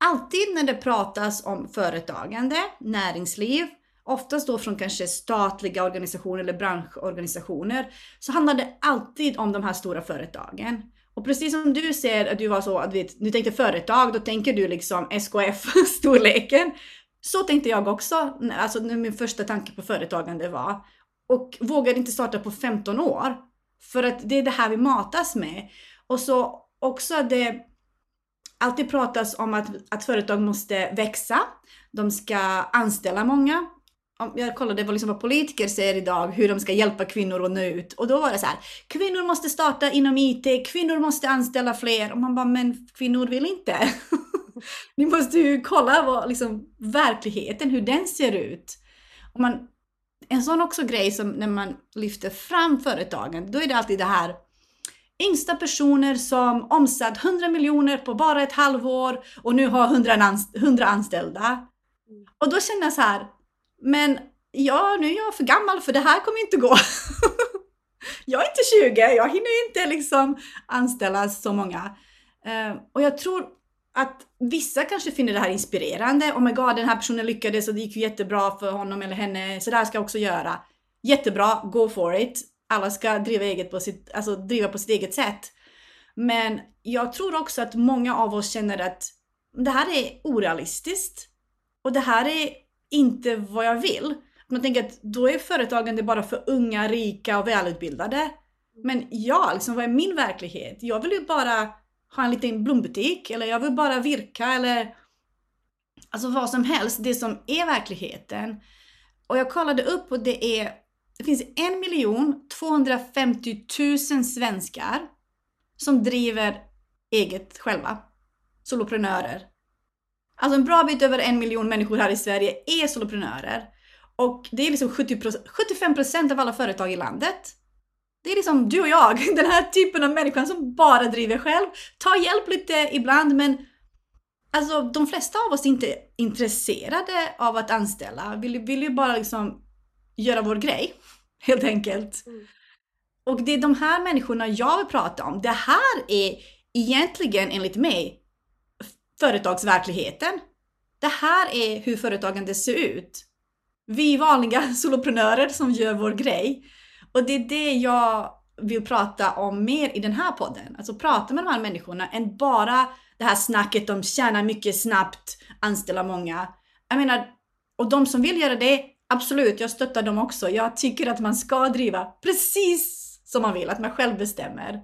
alltid när det pratas om företagande, näringsliv, oftast då från kanske statliga organisationer eller branschorganisationer, så handlar det alltid om de här stora företagen. Och precis som du säger att du var så att du tänkte företag, då tänker du liksom SKF-storleken. Så tänkte jag också, alltså när min första tanke på företagande var. Och vågade inte starta på 15 år. För att det är det här vi matas med. Och så också att det alltid pratas om att, att företag måste växa. De ska anställa många. Jag kollade vad, liksom vad politiker säger idag, hur de ska hjälpa kvinnor att nå ut. Och då var det så här, kvinnor måste starta inom IT, kvinnor måste anställa fler. Och man bara, men kvinnor vill inte. (laughs) Ni måste ju kolla vad, liksom, verkligheten, hur den ser ut. Och man, en sån också grej som när man lyfter fram företagen, då är det alltid det här yngsta personer som omsatt 100 miljoner på bara ett halvår och nu har 100, 100 anställda. Och då känner jag så här, men ja, nu är jag för gammal för det här kommer inte gå. (laughs) jag är inte 20, jag hinner inte liksom anställa så många. Eh, och jag tror att vissa kanske finner det här inspirerande. Oh my god, den här personen lyckades och det gick ju jättebra för honom eller henne, så där ska jag också göra. Jättebra, go for it. Alla ska driva, eget på sitt, alltså driva på sitt eget sätt. Men jag tror också att många av oss känner att det här är orealistiskt. Och det här är inte vad jag vill. Man tänker att då är företagande bara för unga, rika och välutbildade. Men ja, liksom, vad är min verklighet? Jag vill ju bara ha en liten blombutik eller jag vill bara virka eller alltså vad som helst, det som är verkligheten. Och jag kollade upp och det är, det finns en miljon 250 000 svenskar som driver eget själva. Soloprenörer. Alltså en bra bit över en miljon människor här i Sverige är soloprenörer. Och det är liksom 70 75% av alla företag i landet. Det är liksom du och jag, (laughs) den här typen av människan som bara driver själv. Ta hjälp lite ibland men alltså de flesta av oss är inte intresserade av att anställa. Vi vill ju bara liksom göra vår grej, (laughs) helt enkelt. Mm. Och det är de här människorna jag vill prata om. Det här är egentligen enligt mig företagsverkligheten. Det här är hur företagande ser ut. Vi vanliga (laughs) soloprenörer som gör vår grej. Och det är det jag vill prata om mer i den här podden. Alltså prata med de här människorna än bara det här snacket om tjäna mycket snabbt, anställa många. Jag menar, och de som vill göra det, absolut, jag stöttar dem också. Jag tycker att man ska driva precis som man vill, att man själv bestämmer.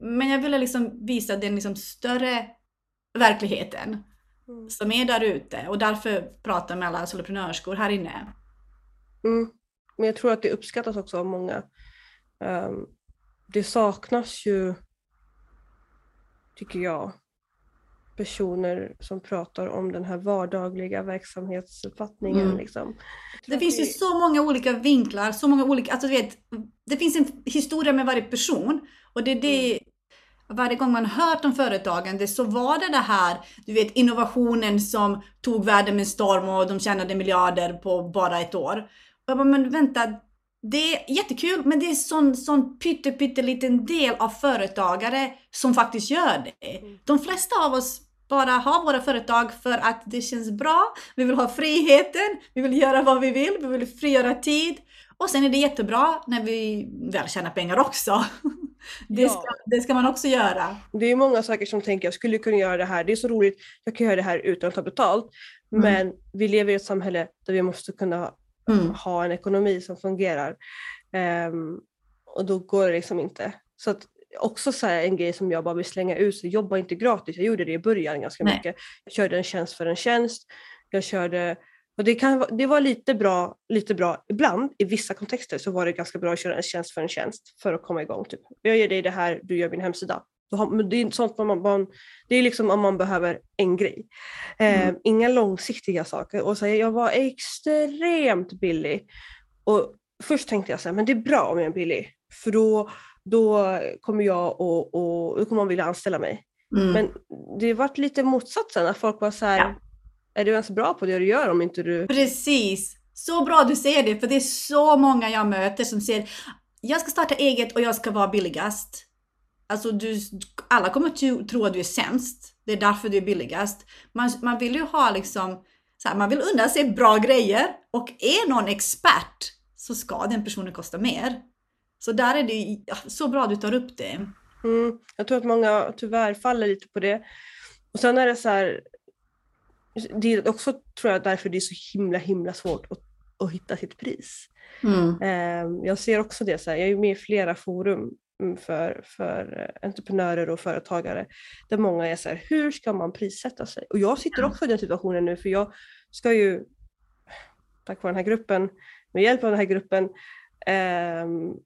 Men jag ville liksom visa den liksom större verkligheten mm. som är där ute och därför pratar med alla soloprenörskor här inne. Mm. Men jag tror att det uppskattas också av många. Um, det saknas ju, tycker jag, personer som pratar om den här vardagliga verksamhetsuppfattningen. Mm. Liksom. Det finns ju så många olika vinklar, så många olika, alltså du vet, det finns en historia med varje person och det är det mm varje gång man hört om företagande så var det det här, du vet innovationen som tog världen med storm och de tjänade miljarder på bara ett år. Och jag bara, men vänta, det är jättekul men det är sån, sån pytte, pytteliten del av företagare som faktiskt gör det. Mm. De flesta av oss bara har våra företag för att det känns bra. Vi vill ha friheten, vi vill göra vad vi vill, vi vill frigöra tid. Och sen är det jättebra när vi väl tjänar pengar också. (laughs) Det, ja. ska, det ska man också göra. Det är många saker som tänker jag skulle kunna göra det här, det är så roligt, jag kan göra det här utan att ta betalt. Mm. Men vi lever i ett samhälle där vi måste kunna mm. ha en ekonomi som fungerar. Um, och då går det liksom inte. Så att också så en grej som jag bara vill slänga ut, så jobba inte gratis. Jag gjorde det i början ganska Nej. mycket. Jag körde en tjänst för en tjänst. Jag körde och det, kan, det var lite bra, lite bra ibland, i vissa kontexter så var det ganska bra att köra en tjänst för en tjänst för att komma igång. Typ. Jag ger dig det här, du gör min hemsida. Det är sånt man, man, det är liksom om man behöver en grej. Eh, mm. Inga långsiktiga saker. Och så, jag var extremt billig. Och först tänkte jag så här, men det är bra om jag är billig. För då, då kommer jag och, och då kommer man vilja anställa mig. Mm. Men det varit lite motsatsen, att folk var så här, ja är du ens bra på det du gör om inte du... Precis! Så bra du säger det, för det är så många jag möter som säger jag ska starta eget och jag ska vara billigast. Alltså du, alla kommer tro, tro att du är sämst. Det är därför du är billigast. Man, man vill ju ha liksom, så här, man vill unna sig bra grejer och är någon expert så ska den personen kosta mer. Så där är det så bra du tar upp det. Mm, jag tror att många tyvärr faller lite på det. Och sen är det så här, det är också tror jag därför det är så himla himla svårt att, att hitta sitt pris. Mm. Eh, jag ser också det, så här, jag är med i flera forum för, för entreprenörer och företagare där många är så här, hur ska man prissätta sig? Och jag sitter också i den situationen nu för jag ska ju, tack vare den här gruppen, med hjälp av den här gruppen,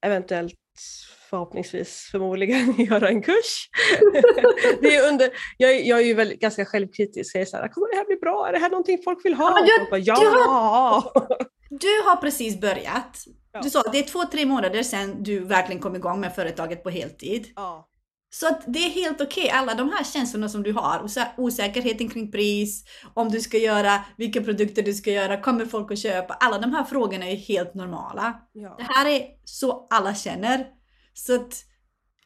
eventuellt förhoppningsvis förmodligen (laughs) göra en kurs. (laughs) det är under, jag, jag är ju väl ganska självkritisk. Jag är så här, kommer det här bli bra? Är det här någonting folk vill ha? Ja, du, bara, ja! Du har, (laughs) du har precis börjat. Ja. Du sa det är två, tre månader sedan du verkligen kom igång med företaget på heltid. ja. Så att det är helt okej, alla de här känslorna som du har, osä- osäkerheten kring pris, om du ska göra, vilka produkter du ska göra, kommer folk att köpa? Alla de här frågorna är helt normala. ja. Det här är så alla känner. Så att,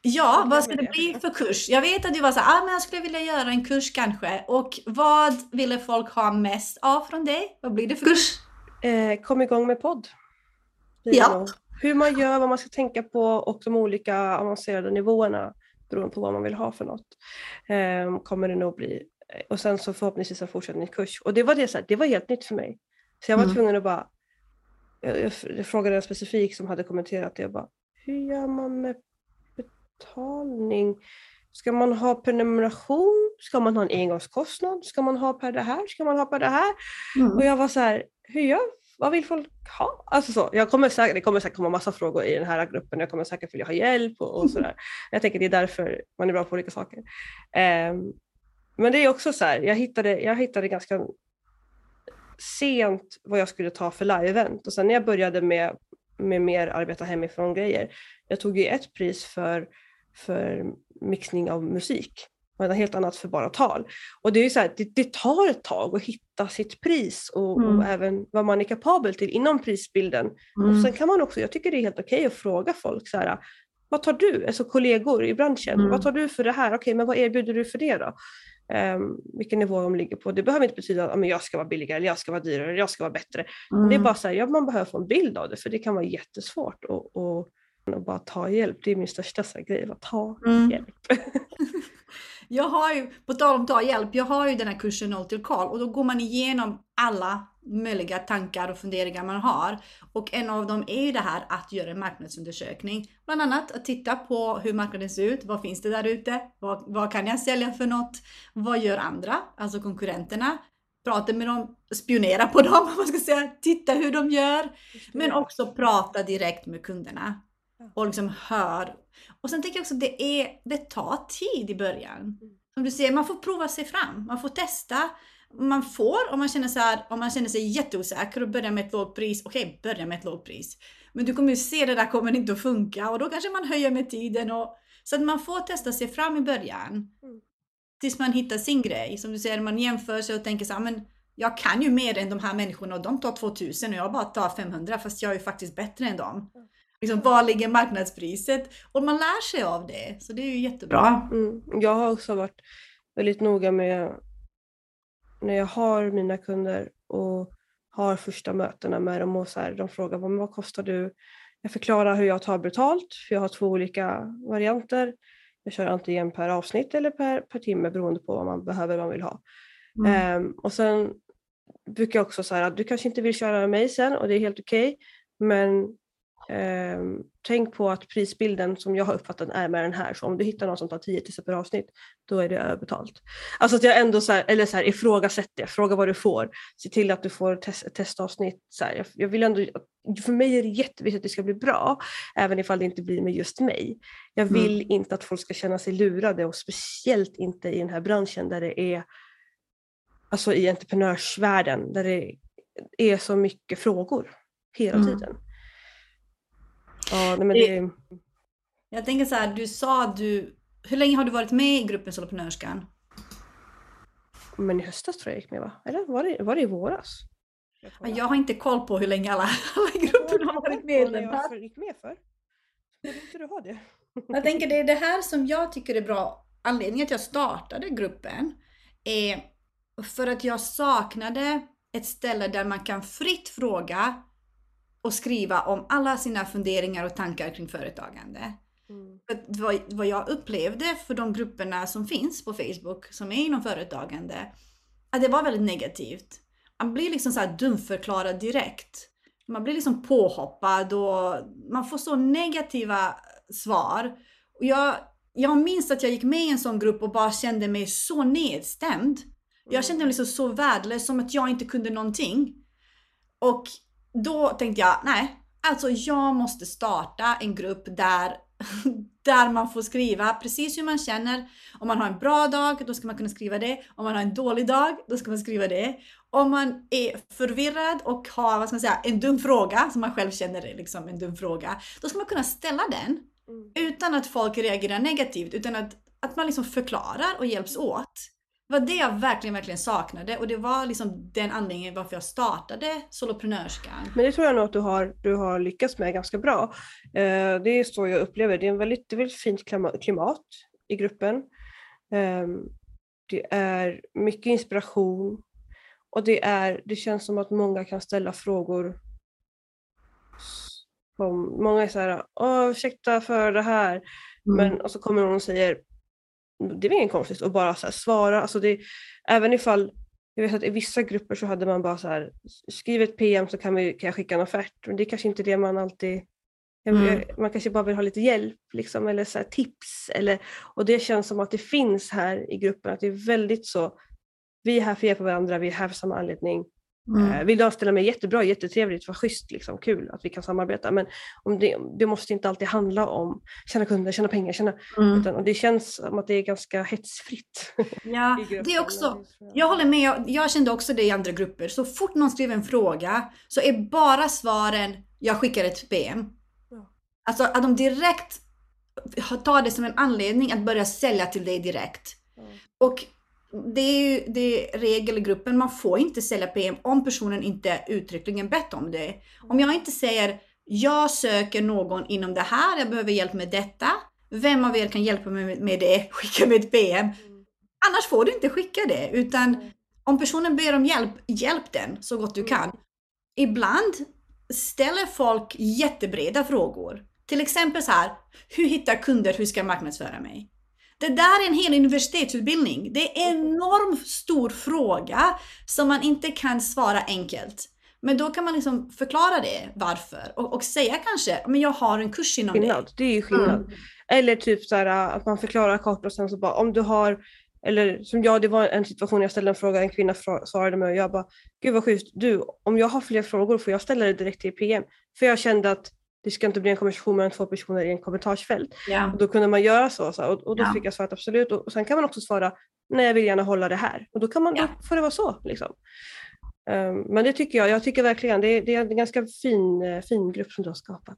ja, vad ska det bli för kurs? Jag vet att du var så här, ah, men jag skulle vilja göra en kurs kanske. Och vad ville folk ha mest av från dig? Vad blir det för kurs? Eh, kom igång med podd. Ja. Hur man gör, vad man ska tänka på och de olika avancerade nivåerna beroende på vad man vill ha för något. Eh, kommer det nog bli. Och sen så förhoppningsvis en fortsättningskurs. Och det var, det, så här, det var helt nytt för mig. Så jag var Mm. tvungen att bara, jag, jag, jag frågade en specifik som hade kommenterat det. Jag bara, hur gör man med betalning? Ska man ha prenumeration? Ska man ha en engångskostnad? Ska man ha per det här? Ska man ha per det här? Och jag var så här, hur gör, vad vill folk ha? Alltså så, jag kommer säkert, det kommer säkert komma massa frågor i den här gruppen. Jag kommer säkert vilja ha hjälp och, och sådär. (laughs) Jag tänker det är därför man är bra på olika saker. Ehm, men det är också så här, jag hittade, jag hittade ganska sent vad jag skulle ta för live-event och sen när jag började med, med mer arbeta hemifrån grejer. Jag tog ju ett pris för, för mixning av musik och ett helt annat för bara tal. Och det är så här, det, det tar ett tag att hitta sitt pris och, Mm. och även vad man är kapabel till inom prisbilden. Och Mm. sen kan man också, jag tycker det är helt okej att fråga folk så här, vad tar du, alltså kollegor i branschen, Mm. vad tar du för det här? Okej, men vad erbjuder du för det då? Um, vilken nivå de ligger på. Det behöver inte betyda att "Ja, men jag ska vara billigare, eller jag ska vara dyrare, eller jag ska vara bättre. Det är bara så här, ja, man behöver få en bild av det, för det kan vara jättesvårt att och, och bara ta hjälp. Det är min största så här, grej, att ta Mm. hjälp. (laughs) (laughs) Jag har ju, på tal om ta hjälp, jag har ju den här kursen Noll till Karl och då går man igenom alla möjliga tankar och funderingar man har. Och en av dem är ju det här att göra en marknadsundersökning. Bland annat att titta på hur marknaden ser ut, vad finns det där ute, vad, vad kan jag sälja för något, vad gör andra, alltså konkurrenterna. Prata med dem, spionera på dem, (laughs) man ska säga, titta hur de gör. Men också prata direkt med kunderna. Och liksom hör. Och sen tänker jag också att det, är, det tar tid i början. Som du säger, man får prova sig fram. Man får testa. Man får, om man känner, så här, om man känner sig jätteosäker och börjar med ett lågt pris, okej, börja med ett lågt pris. Men du kommer ju se det där kommer inte att funka och då kanske man höjer med tiden. Och, så att man får testa sig fram i början. Mm. Tills man hittar sin grej. Som du säger, man jämför sig och tänker så här, men jag kan ju mer än de här människorna och de tar 2000 och jag bara tar 500 fast jag är ju faktiskt bättre än dem. Liksom, var ligger marknadspriset? Och man lär sig av det, så det är ju jättebra. Mm. Jag har också varit väldigt noga med när jag har mina kunder och har första mötena med dem och så här, de frågar "Men vad kostar du? Jag förklarar hur jag tar betalt, för jag har två olika varianter. Jag kör antingen per avsnitt eller per, per timme beroende på vad man behöver, vad man vill ha. Mm. Ehm, och sen brukar jag också säga att du kanske inte vill köra med mig sen och det är helt okej. men ehm, tänk på att prisbilden som jag har uppfattat är med den här. Så om du hittar någon som tar 10 000 per avsnitt, då är det överbetalt. Alltså att jag ändå så här, eller så här, ifrågasätter det, fråga vad du får. Se till att du får test, testavsnitt. Så här, jag, jag vill ändå, för mig är det jätteviktigt att det ska bli bra, även ifall det inte blir med just mig. Jag Mm. vill inte att folk ska känna sig lurade och speciellt inte i den här branschen där det är alltså i entreprenörsvärlden där det är så mycket frågor hela Mm. tiden. Ja, nej, men det, Jag tänker så här, du sa du... Hur länge har du varit med i gruppen Soloprenörskan? men i höstas tror jag jag gick med va? Eller var det, var det i våras? Ja, Jag har inte koll på hur länge alla, alla grupper har varit medlemmar. Varför gick med för? Borde inte du ha det? Jag tänker det är det här som jag tycker är bra anledningen att jag startade gruppen är för att jag saknade ett ställe där man kan fritt fråga och skriva om alla sina funderingar och tankar kring företagande. Mm. Vad, vad jag upplevde för de grupperna som finns på Facebook som är inom företagande, att det var väldigt negativt. Man blir liksom så här dumförklarad direkt. Man blir liksom påhoppad och man får så negativa svar. Och jag, jag minns att jag gick med i en sån grupp och bara kände mig så nedstämd. Jag kände mig liksom så värdelös, som att jag inte kunde någonting. Och då tänkte jag, nej, alltså jag måste starta en grupp där, (laughs) där man får skriva precis hur man känner. Om man har en bra dag, då ska man kunna skriva det. Om man har en dålig dag, då ska man skriva det. Om man är förvirrad och har vad ska man säga, en dum fråga, som man själv känner är liksom en dum fråga, då ska man kunna ställa den mm. utan att folk reagerar negativt, utan att, att man liksom förklarar och hjälps åt. Var det jag verkligen, verkligen saknade och det var liksom den anledningen varför jag startade Soloprenörskan. Men det tror jag nog att du har, du har lyckats med ganska bra. Eh, det är så jag upplever det. är en väldigt, det är väldigt fint klimat i gruppen. Eh, det är mycket inspiration och det, är, det känns som att många kan ställa frågor som, många är så här, Åh, ursäkta för det här, mm. men och så kommer någon och säger det var inget konstigt att bara så svara. Alltså det, även ifall, jag vet att i vissa grupper så hade man bara så här, skriv ett PM så kan, vi, kan jag skicka en offert. Men det är kanske inte det man alltid, mm. man kanske bara vill ha lite hjälp liksom, eller så tips. Eller, och det känns som att det finns här i gruppen, att det är väldigt så, vi är här för att hjälpa varandra, vi är här för samma anledning. Mm. Eh, vill du anställa mig jättebra, jättetrevligt, vad schysst, liksom, kul att vi kan samarbeta. Men om det, det måste inte alltid handla om tjäna kunder, tjäna pengar, tjäna, mm. utan, och det känns som att det är ganska hetsfritt. (laughs) Ja, det är också, jag håller med, jag, kände också det i andra grupper. Så fort någon skriver en fråga så är bara svaren, jag skickar ett PM. Ja. Alltså att de direkt tar det som en anledning att börja sälja till dig direkt. Ja. Och det är ju det är regel i gruppen, man får inte sälja PM om personen inte uttryckligen bett om det. Om jag inte säger jag söker någon inom det här, jag behöver hjälp med detta. Vem av er kan hjälpa mig med det? Skicka mig ett PM. Annars får du inte skicka det, utan om personen ber om hjälp, hjälp den så gott du kan. Ibland ställer folk jättebreda frågor. Till exempel så här, hur hittar kunder, hur ska jag marknadsföra mig? Det där är en hel universitetsutbildning. Det är en enormt stor fråga som man inte kan svara enkelt. Men då kan man liksom förklara det, varför. Och, och säga kanske, men jag har en kurs inom skillnad. det. Det är ju skillnad. Mm. Eller typ så här, att man förklarar kort och sen så bara, om du har eller som jag, det var en situation jag ställde en fråga, en kvinna svarade mig och jag bara, gud vad schysst, du, om jag har fler frågor får jag ställa det direkt till PM? För jag kände att det ska inte bli en konversation mellan två personer i en kommentarsfält. Ja. Och då kunde man göra så, så och, och, då ja. fick jag svaret absolut. Och, och sen kan man också svara, nej jag vill gärna hålla det här. Och då, kan man, ja. då får det vara så. Liksom. Um, men det tycker jag, jag tycker verkligen det är, det är en ganska fin, eh, fin grupp som du har skapat.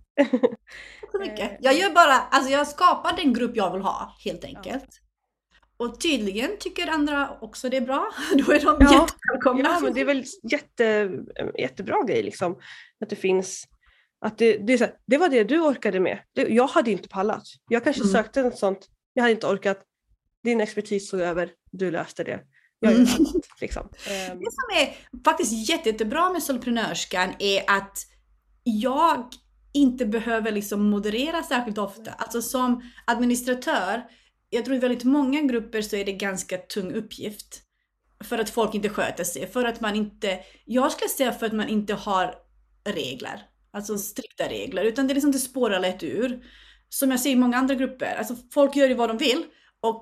så mycket. (laughs) Jag gör bara, alltså jag skapar den grupp jag vill ha helt enkelt. Och tydligen tycker andra också det är bra. (laughs) Då är de ja, jättevälkomna. Ja, men det är väl jätte, jättebra grej liksom. Att det finns att det, det, är så här, det var det du orkade med. Det, jag hade inte pallat. Jag kanske mm. sökte något sånt. Jag hade inte orkat. Din expertis tog över. Du löste det. Jag gör mm. annat. Liksom. (laughs) Det som är faktiskt jätte, jättebra med soloprenörskan är att jag inte behöver liksom moderera särskilt ofta. Alltså som administratör, jag tror i väldigt många grupper så är det ganska tung uppgift. För att folk inte sköter sig, för att man inte, jag skulle säga för att man inte har regler. Alltså strikta regler. Utan det är liksom det spårar lätt ur. Som jag ser i många andra grupper. Alltså folk gör ju vad de vill och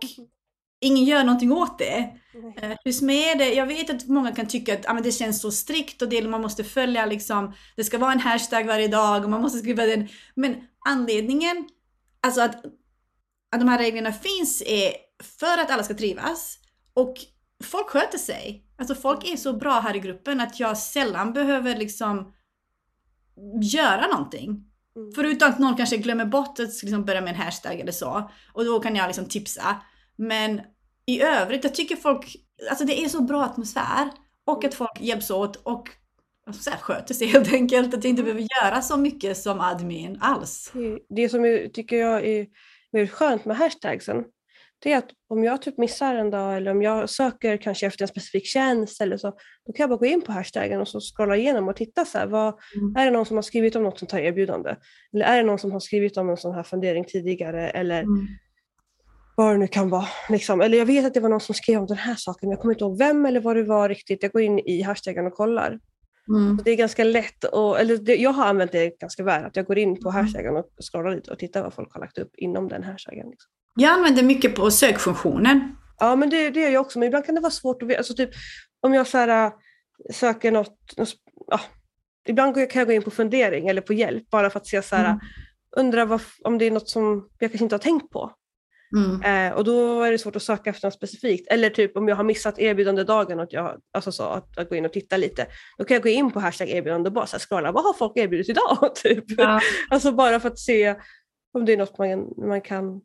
ingen gör någonting åt det. Uh, hur med det? Jag vet att många kan tycka att ah, men det känns så strikt och det, man måste följa liksom, det ska vara en hashtag varje dag och man måste skriva den. Men anledningen, alltså att, att de här reglerna finns är för att alla ska trivas och folk sköter sig. Alltså folk är så bra här i gruppen att jag sällan behöver liksom göra någonting. Mm. Förutom att någon kanske glömmer bort att liksom börja med en hashtag eller så. Och då kan jag liksom tipsa. Men i övrigt, jag tycker folk, alltså det är så bra atmosfär. Och att folk hjälps åt och så här, sköter sig helt enkelt. Att jag inte behöver göra så mycket som admin alls. Det som jag tycker jag är väldigt skönt med hashtagsen, det är att om jag typ missar en dag eller om jag söker kanske efter en specifik tjänst eller så, då kan jag bara gå in på hashtaggen och så scrolla igenom och titta så här, vad, Mm. är det någon som har skrivit om något sånt här erbjudande? Eller är det någon som har skrivit om en sån här fundering tidigare? Eller Mm. vad det nu kan vara. Liksom. Eller jag vet att det var någon som skrev om den här saken, men jag kommer inte ihåg vem eller vad det var riktigt. Jag går in i hashtaggen och kollar. Mm. Det är ganska lätt, och, eller det, jag har använt det ganska väl, att jag går in på Mm. hashtaggen och scrollar lite och tittar vad folk har lagt upp inom den hashtaggen. Liksom. Jag använder mycket på sökfunktionen. Ja, men det, det gör jag också, men ibland kan det vara svårt att veta. Alltså, typ, om jag så här, äh, söker något, något ja, ibland kan jag gå in på fundering eller på hjälp bara för att se så här, Mm. undra vad, om det är något som jag kanske inte har tänkt på. Mm. Eh, och då är det svårt att söka efter något specifikt. Eller typ om jag har missat erbjudandedagen, och jag, alltså så, att, att gå in och titta lite. Då kan jag gå in på hashtag erbjudande och bara scrolla, vad har folk erbjudit idag? (laughs) typ. Ja. Alltså bara för att se om det är något man, man kan...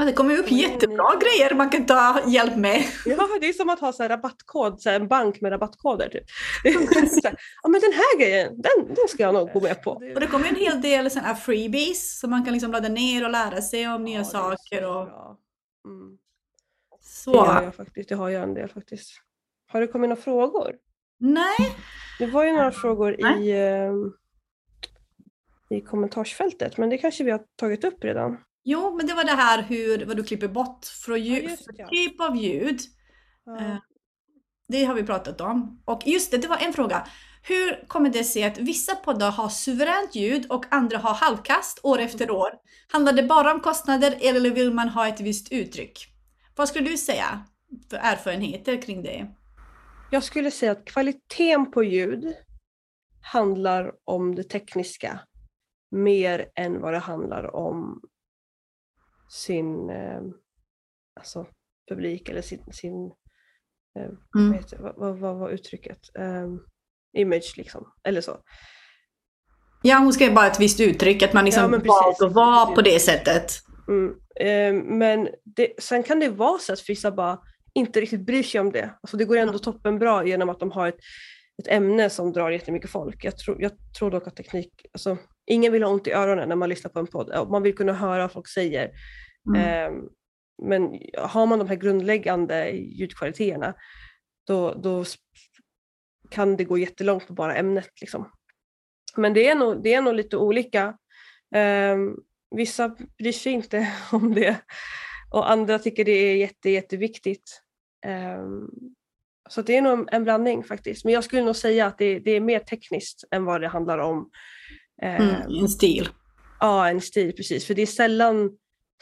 Ja, Det kommer upp Mm. jättebra grejer man kan ta hjälp med. Ja, det är som att ha så här rabattkod, så en bank med rabattkoder. Typ. (laughs) här, ja men den här grejen, den, den ska jag nog gå med på. Och det kommer en hel del här freebies som man kan liksom ladda ner och lära sig om nya Ja, saker. Och. Mm. så. Det har jag faktiskt, det har jag en del faktiskt. Har det kommit några frågor? Nej, Det var ju några frågor Nej. i, eh, i kommentarsfältet, men det kanske vi har tagit upp redan. Jo, men det var det här hur, vad du klipper bort från Ja, ljud, just ja. typ av ljud. Eh, Det har vi pratat om. Och just det, det var en fråga. Hur kommer det sig att vissa poddar har suveränt ljud och andra har halvkast år efter år? Handlar det bara om kostnader eller vill man ha ett visst uttryck? Vad skulle du säga för erfarenheter kring det? Jag skulle säga att kvaliteten på ljud handlar om det tekniska mer än vad det handlar om sin eh, alltså, publik eller sin, sin eh, Mm. heter, vad, vad, vad var uttrycket? Eh, image liksom, eller så. Ja, hon ska ju bara ett visst uttryck, att man liksom Ja, valt att vara på det sättet. Mm. Eh, men det, sen kan det vara så att vissa bara inte riktigt bryr sig om det. Alltså det går ändå toppen bra genom att de har ett, ett ämne som drar jättemycket folk. Jag tror, jag tror dock att teknik, alltså, ingen vill ha ont i öronen när man lyssnar på en podd. Man vill kunna höra vad folk säger. Mm. Eh, men har man de här grundläggande ljudkvaliteterna då, då kan det gå jättelångt på bara ämnet. Liksom. Men det är nog, det är nog lite olika. Ehm, vissa bryr sig inte (laughs) om det och andra tycker det är jätte, jätteviktigt. Ehm, så det är nog en blandning faktiskt. Men jag skulle nog säga att det, det är mer tekniskt än vad det handlar om. Ehm, Mm, en stil. Ja, en stil precis. För det är sällan,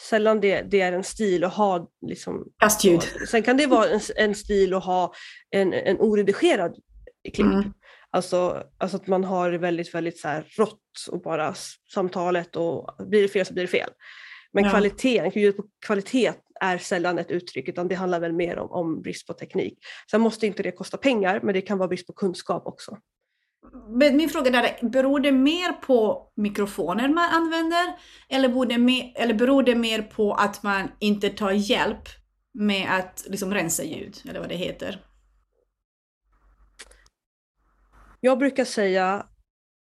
sällan det, det är en stil att ha liksom, Kastljud. Sen kan det vara en, en stil att ha en, en oredigerad klipp. Mm. Alltså, alltså att man har väldigt, väldigt så här rått och bara samtalet och blir det fel så blir det fel. Men Ja. kvaliteten, ljudet på kvalitet är sällan ett uttryck utan det handlar väl mer om, om brist på teknik. Sen måste inte det kosta pengar men det kan vara brist på kunskap också. Men min fråga där är, beror det mer på mikrofoner man använder? Eller beror det mer, eller beror det mer på att man inte tar hjälp med att liksom rensa ljud? Eller vad det heter. Jag brukar säga,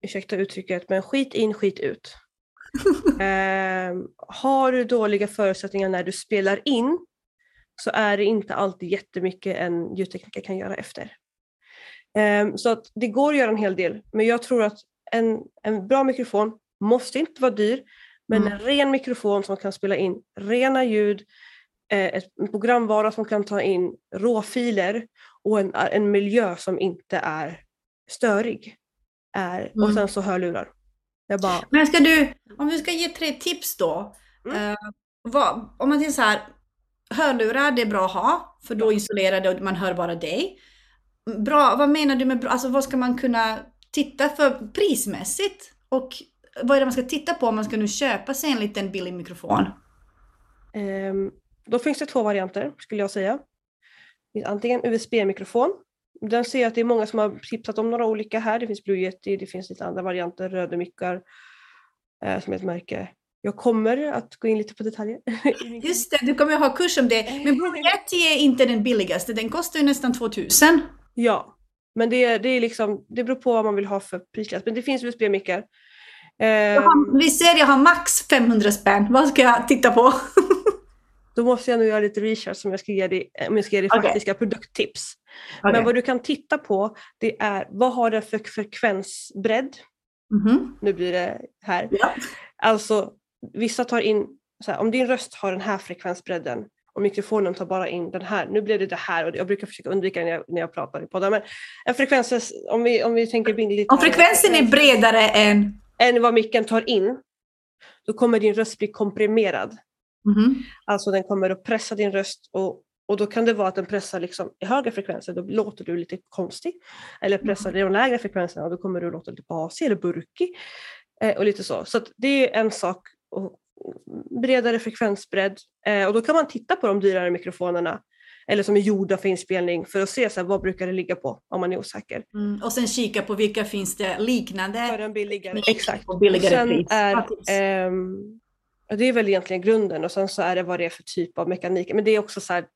ursäkta uttrycket, men skit in, skit ut. (laughs) Ehm, har du dåliga förutsättningar när du spelar in så är det inte alltid jättemycket en ljudtekniker kan göra efter. Ehm, så att det går att göra en hel del, men jag tror att en, en bra mikrofon måste inte vara dyr, men Mm. en ren mikrofon som kan spela in rena ljud, eh, ett, programvara som kan ta in råfiler och en, en miljö som inte är störig. Är, Och Mm. sen så hörlurar. Jag bara, Men ska du, om du ska ge tre tips då. Mm. Eh, vad, om man tänker så här, hörlurar det är bra att ha, för då isolerar det och man hör bara dig. Bra, vad menar du med bra, alltså vad ska man kunna titta för prismässigt? Och vad är det man ska titta på om man ska nu köpa sig en liten billig mikrofon? Ehm, då finns det två varianter skulle jag säga. Antingen USB-mikrofon. Den ser jag att det är många som har tipsat om några olika här. Det finns Blue Yeti, det finns lite andra varianter, Rödemickar eh, som är ett märke. Jag kommer att gå in lite på detaljer. (laughs) Just det, du kommer ju ha kurs om det. Men Blue Yeti är inte den billigaste, den kostar ju nästan 2000. Ja, men det, det, är liksom, det beror på vad man vill ha för prisklass. Men det finns USB-mickar. Jag Ehm, vi ser jag har max 500 spänn, vad ska jag titta på? (laughs) då måste jag nog göra lite research om jag ska ge dig, om jag ska ge dig Okej. faktiska produkttips. Okej. Men vad du kan titta på det är vad har det för frekvensbredd? Mhm. Nu blir det här. Ja. Alltså vissa tar in, här, om din röst har den här frekvensbredden och mikrofonen tar bara in den här. Nu blev det det här och jag brukar försöka undvika när jag, när jag pratar i poddar. Men en frekvens, om vi, om vi tänker bildligt. Om frekvensen är bredare än... än vad micken tar in, då kommer din röst bli komprimerad. Mhm. Alltså den kommer att pressa din röst och, och då kan det vara att den pressar liksom i högre frekvenser, då låter du lite konstig. Eller pressar Mm. i de lägre frekvenserna då kommer du låta lite basig eller burkig. Eh, och lite så. Så det är en sak. Bredare frekvensbredd. Eh, och då kan man titta på de dyrare mikrofonerna eller som är gjorda för inspelning för att se så här, vad brukar det ligga på om man är osäker. Mm. Och sen kika på vilka finns det För liknande en billigare. Exakt. och billigare Sen pris. är, ja, det är väl egentligen grunden och sen så är det vad det är för typ av mekanik. Men det är också så här,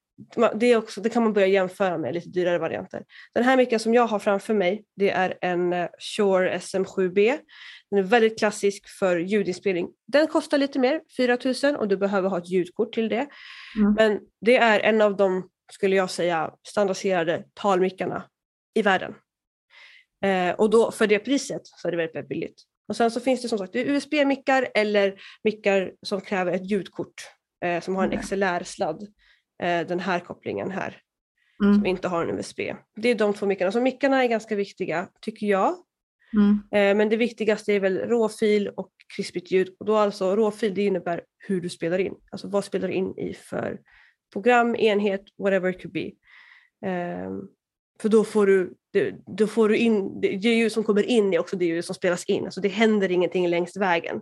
det, är också, det kan man börja jämföra med lite dyrare varianter. Den här micken som jag har framför mig det är en eh, Shure SM7B. Den är väldigt klassisk för ljudinspelning. Den kostar lite mer, 4 000 och du behöver ha ett ljudkort till det. Mm. Men det är en av de, skulle jag säga, standardiserade talmickarna i världen. Eh, och då för det priset så är det väldigt, väldigt billigt. Och sen så finns det som sagt USB-mickar eller mickar som kräver ett ljudkort eh, som har en Mm. XLR-sladd. Eh, den här kopplingen här Mm. som inte har en USB. Det är de två mickarna. Så mickarna är ganska viktiga tycker jag. Mm. Eh, men det viktigaste är väl råfil och krispigt ljud. Och då alltså råfil det innebär hur du spelar in. Alltså vad spelar du in i för program, enhet, whatever it could be. Ehm, för då får du, då får du in, det ljud som kommer in är också det ljud som spelas in. Alltså det händer ingenting längs vägen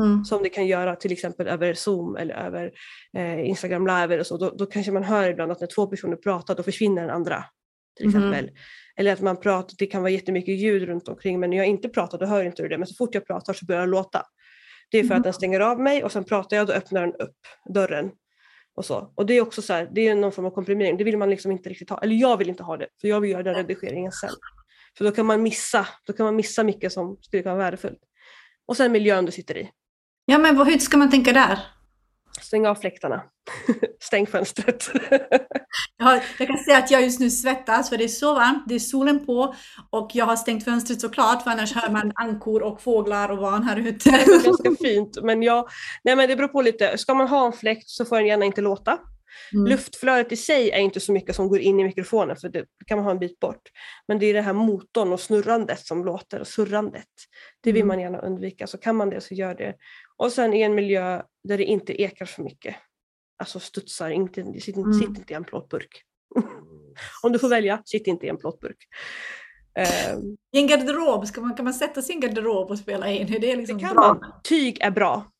Mm. som det kan göra till exempel över Zoom eller över eh, Instagram live eller så. Då, då kanske man hör ibland att när två personer pratar då försvinner den andra. Till Mhm. exempel. Eller att man pratar, det kan vara jättemycket ljud runt omkring men när jag inte pratar då hör inte du det. Men så fort jag pratar så börjar det låta. Det är för Mhm. att den stänger av mig och sen pratar jag då öppnar den upp dörren. Och, så. och det är också så här, det är någon form av komprimering. Det vill man liksom inte riktigt ha. Eller jag vill inte ha det för jag vill göra den redigeringen sen. För då kan man missa, då kan man missa mycket som skulle kunna vara värdefullt. Och sen miljön du sitter i. Ja, men vad, hur ska man tänka där? Stäng av fläktarna. (laughs) Stäng fönstret. (laughs) Jag, har, jag kan säga att jag just nu svettas för det är så varmt, det är solen på och jag har stängt fönstret såklart för annars hör man ankor och fåglar och van här ute. Det är ganska fint. Men, jag, nej, men det beror på lite. Ska man ha en fläkt så får den gärna inte låta. Mm. Luftflödet i sig är inte så mycket som går in i mikrofonen för det kan man ha en bit bort. Men det är det här motorn och snurrandet som låter och surrandet. Det vill Mm. man gärna undvika. Så kan man det så gör det. Och sen i en miljö där det inte ekar för mycket. Alltså studsar, inte, sitt, Mm. sitt inte i en plåtburk. (laughs) Om du får välja, sitt inte i en plåtburk. Ehm, I en garderob, ska man, kan man sätta sin garderob och spela in? Är det liksom det kan bra? man. Tyg är bra.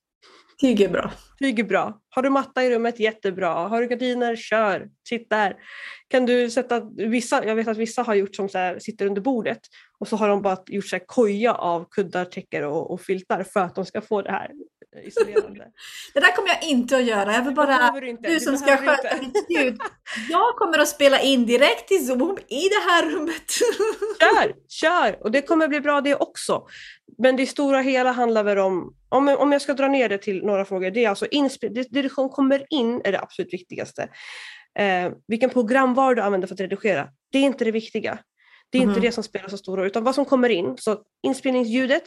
Tyg är bra. Tyg är bra. Har du matta i rummet, jättebra. Har du gardiner, kör. Sitt där. Kan du sätta, vissa, jag vet att vissa har gjort som så här, sitter under bordet och så har de bara gjort så här koja av kuddar, täcker och, och filtar för att de ska få det här isolerande. (laughs) Det där kommer jag inte att göra. Jag vill bara... du. Du som ska du sköta inte. mitt ljud. Jag kommer att spela in direkt i Zoom i det här rummet. (laughs) Kör, kör! Och det kommer bli bra det också. Men det stora hela handlar väl om, om, om jag ska dra ner det till några frågor, det är alltså det, som kommer in är det absolut viktigaste. Eh, vilken programvara du använder för att redigera, det är inte det viktiga. Det är Mhm. inte det som spelar så stor roll, utan vad som kommer in. Så inspelningsljudet,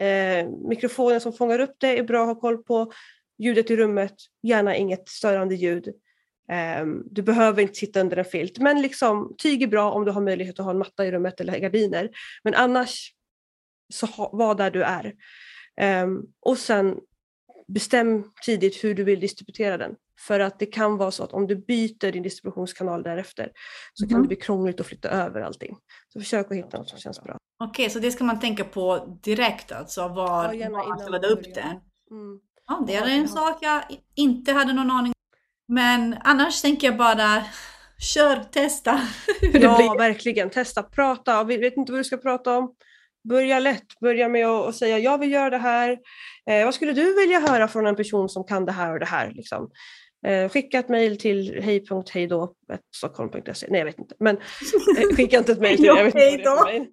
eh, mikrofonen som fångar upp det är bra att ha koll på. Ljudet i rummet, gärna inget störande ljud. Ehm, du behöver inte sitta under en filt, men liksom, tyg är bra om du har möjlighet att ha en matta i rummet eller gardiner. Men annars, så ha, var där du är. Ehm, och sen bestäm tidigt hur du vill distributera den. För att det kan vara så att om du byter din distributionskanal därefter så kan Mhm. det bli krångligt att flytta över allting. Så försök att hitta något som känns bra. Okej, så det ska man tänka på direkt alltså, var, Ja, man ska ladda upp den. Mm. Ja, det är en sak jag inte hade någon aning om. Men annars tänker jag bara, kör, testa (laughs) det Ja, verkligen. Testa, prata. Vi vet inte vad du ska prata om. Börja lätt. Börja med att att säga jag vill göra det här. Eh, vad skulle du vilja höra från en person som kan det här och det här? Liksom? Eh, skicka ett mejl till hej.hejdå.stockholm.se. Nej, jag vet inte. Men eh, skicka inte ett mejl till (laughs) Ja, jag vet inte vad det är.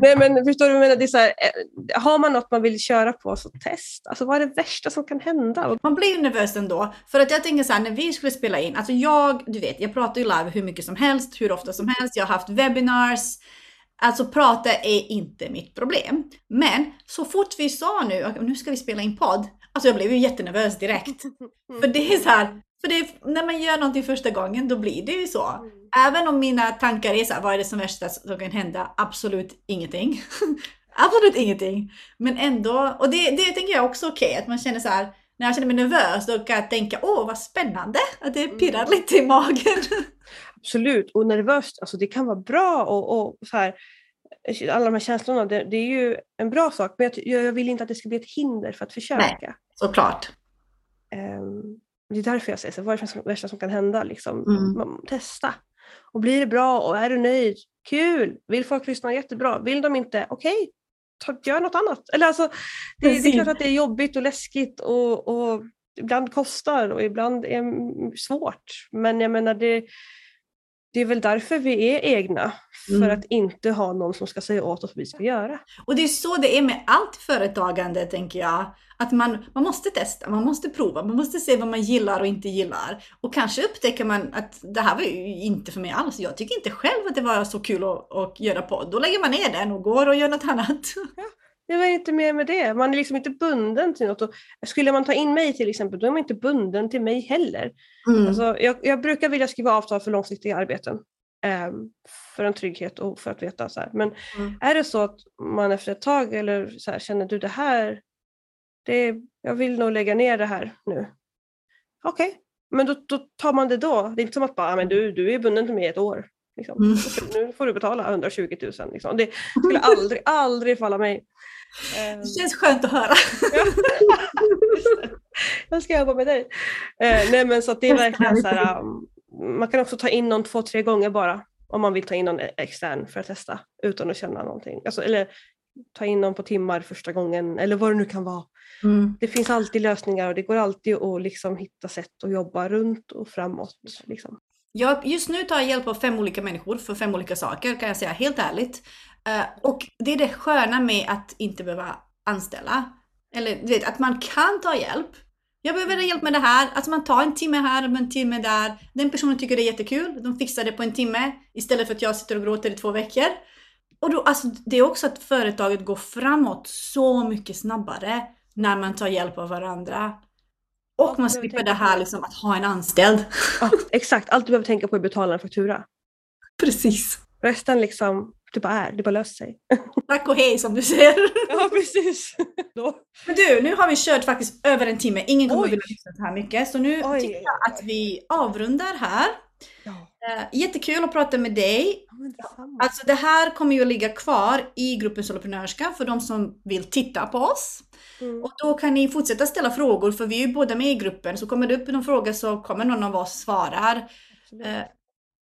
(laughs) Nej men förstår du vad jag menar? Det är så här, eh, har man något man vill köra på så testa. Alltså vad är det värsta som kan hända? Man blir ju nervös ändå. För att jag tänker så här, när vi skulle spela in, alltså jag, du vet, jag pratar ju live hur mycket som helst, hur ofta som helst. Jag har haft webinars. Alltså prata är inte mitt problem. Men så fort vi sa nu, nu ska vi spela in podd, alltså jag blev ju jättenervös direkt. (laughs) För det är så här, för det är, när man gör någonting första gången då blir det ju så. Mm. Även om mina tankar är så här, vad är det som värsta som kan hända? Absolut ingenting. (laughs) Absolut ingenting. Men ändå, och det, det tänker jag också okej, okay, att man känner så här, när jag känner mig nervös då kan jag tänka, åh vad spännande, att det pirrar mm. lite i magen. (laughs) Absolut, och nervöst, alltså det kan vara bra och, och så här, alla de här känslorna, det, det, är ju en bra sak, men jag, jag, vill inte att det ska bli ett hinder för att försöka. Nej, såklart. Um, det är därför jag säger så, vad är det värsta som kan hända? Liksom? Mm. Testa. Och blir det bra och är du nöjd, kul! Vill folk lyssna, jättebra. Vill de inte, okej, okay, gör något annat. Eller alltså, det, det, är klart att det är jobbigt och läskigt och, och ibland kostar och ibland är svårt. Men jag menar, det, det är väl därför vi är egna, för mm. att inte ha någon som ska säga åt oss vad vi ska göra. Och det är så det är med allt företagande, tänker jag. Att man, man måste testa, man måste prova, man måste se vad man gillar och inte gillar. Och kanske upptäcker man att det här var ju inte för mig alls. Jag tycker inte själv att det var så kul att, att göra podd. Då lägger man ner den och går och gör något annat. Ja. Det var inte mer med det. Man är liksom inte bunden till något. Och skulle man ta in mig till exempel, då är man inte bunden till mig heller. Mm. Alltså, jag, jag, brukar vilja skriva avtal för långsiktiga arbeten. Eh, för en trygghet och för att veta. Så här. Men mm. är det så att man efter ett tag eller så här, känner du det här, det, jag vill nog lägga ner det här nu. Okej, okay. men då, då, tar man det då. Det är inte som att bara, men du, du är bunden till mig ett år. Liksom. Mm. Nu får du betala 120 000. Liksom. Det skulle (laughs) aldrig, aldrig falla mig. Ehm. Det känns skönt att höra. (laughs) jag ska jobba med dig. Eh, nej men så det är verkligen så här, um, man kan också ta in någon två, tre gånger bara om man vill ta in någon extern för att testa utan att känna någonting. Alltså, eller ta in någon på timmar första gången eller vad det nu kan vara. Mm. Det finns alltid lösningar och det går alltid att liksom hitta sätt att jobba runt och framåt. Liksom. Jag, just nu tar jag hjälp av fem olika människor för fem olika saker kan jag säga helt ärligt. Uh, och det är det sköna med att inte behöva anställa. Eller du vet, att man kan ta hjälp. Jag behöver hjälp med det här. Alltså man tar en timme här och en timme där. Den personen tycker det är jättekul. De fixar det på en timme istället för att jag sitter och gråter i två veckor. Och då, alltså, det är också att företaget går framåt så mycket snabbare när man tar hjälp av varandra. Och man slipper det här liksom att ha en anställd. Ja, exakt, allt du behöver tänka på är att betala en faktura. (laughs) Precis. Resten liksom, det bara är, det bara löser sig. (laughs) Tack och hej som du säger. Ja, precis. (laughs) Då. Men du, nu har vi kört faktiskt över en timme. Ingen kommer vilja lyssna så här mycket. Så nu Oj. tycker jag att vi avrundar här. Ja. Uh, jättekul att prata med dig. Ja, alltså det här kommer ju att ligga kvar i gruppen Soloprenörska för de som vill titta på oss. Mm. Och då kan ni fortsätta ställa frågor för vi är ju båda med i gruppen så kommer det upp någon fråga så kommer någon av oss svarar. Uh,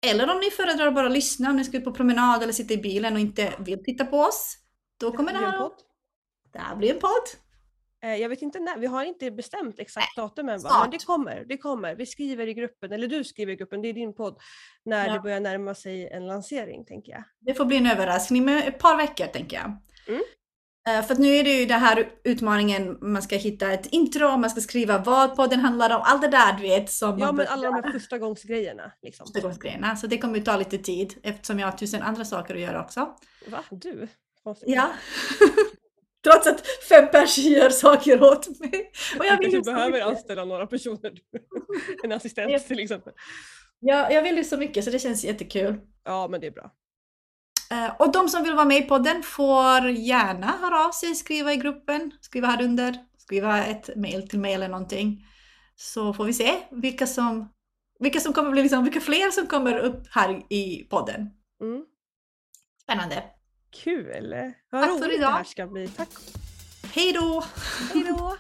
eller om ni föredrar att bara lyssna, om ni ska ut på promenad eller sitta i bilen och inte vill titta på oss. Då kommer det här, det här blir en podd. Eh, jag vet inte när, vi har inte bestämt exakt datum än, men det kommer, det kommer. Vi skriver i gruppen, eller du skriver i gruppen, det är din podd, när ja. det börjar närma sig en lansering tänker jag. Det får bli en överraskning med ett par veckor tänker jag. Mm. Uh, för nu är det ju den här utmaningen, man ska hitta ett intro, man ska skriva vad podden handlar om, allt det där du vet. Som ja men alla de här första gångsgrejerna. Liksom. Första gångsgrejerna, så det kommer ta lite tid eftersom jag har tusen andra saker att göra också. Va? Du? Ja. (laughs) Trots att fem personer gör saker åt mig. Och jag vill du behöver mycket. anställa några personer. (laughs) en assistent ja. till exempel. Ja, jag vill ju så mycket så det känns jättekul. Ja, men det är bra. Uh, och de som vill vara med i podden får gärna höra av sig, skriva i gruppen, skriva här under, skriva ett mail till mig eller någonting. Så får vi se vilka som, vilka som kommer bli liksom, vilka fler som kommer upp här i podden. Mm. Spännande. Kul! Vad Tack idag. det här ska bli. Tack! Hej då! Hej då!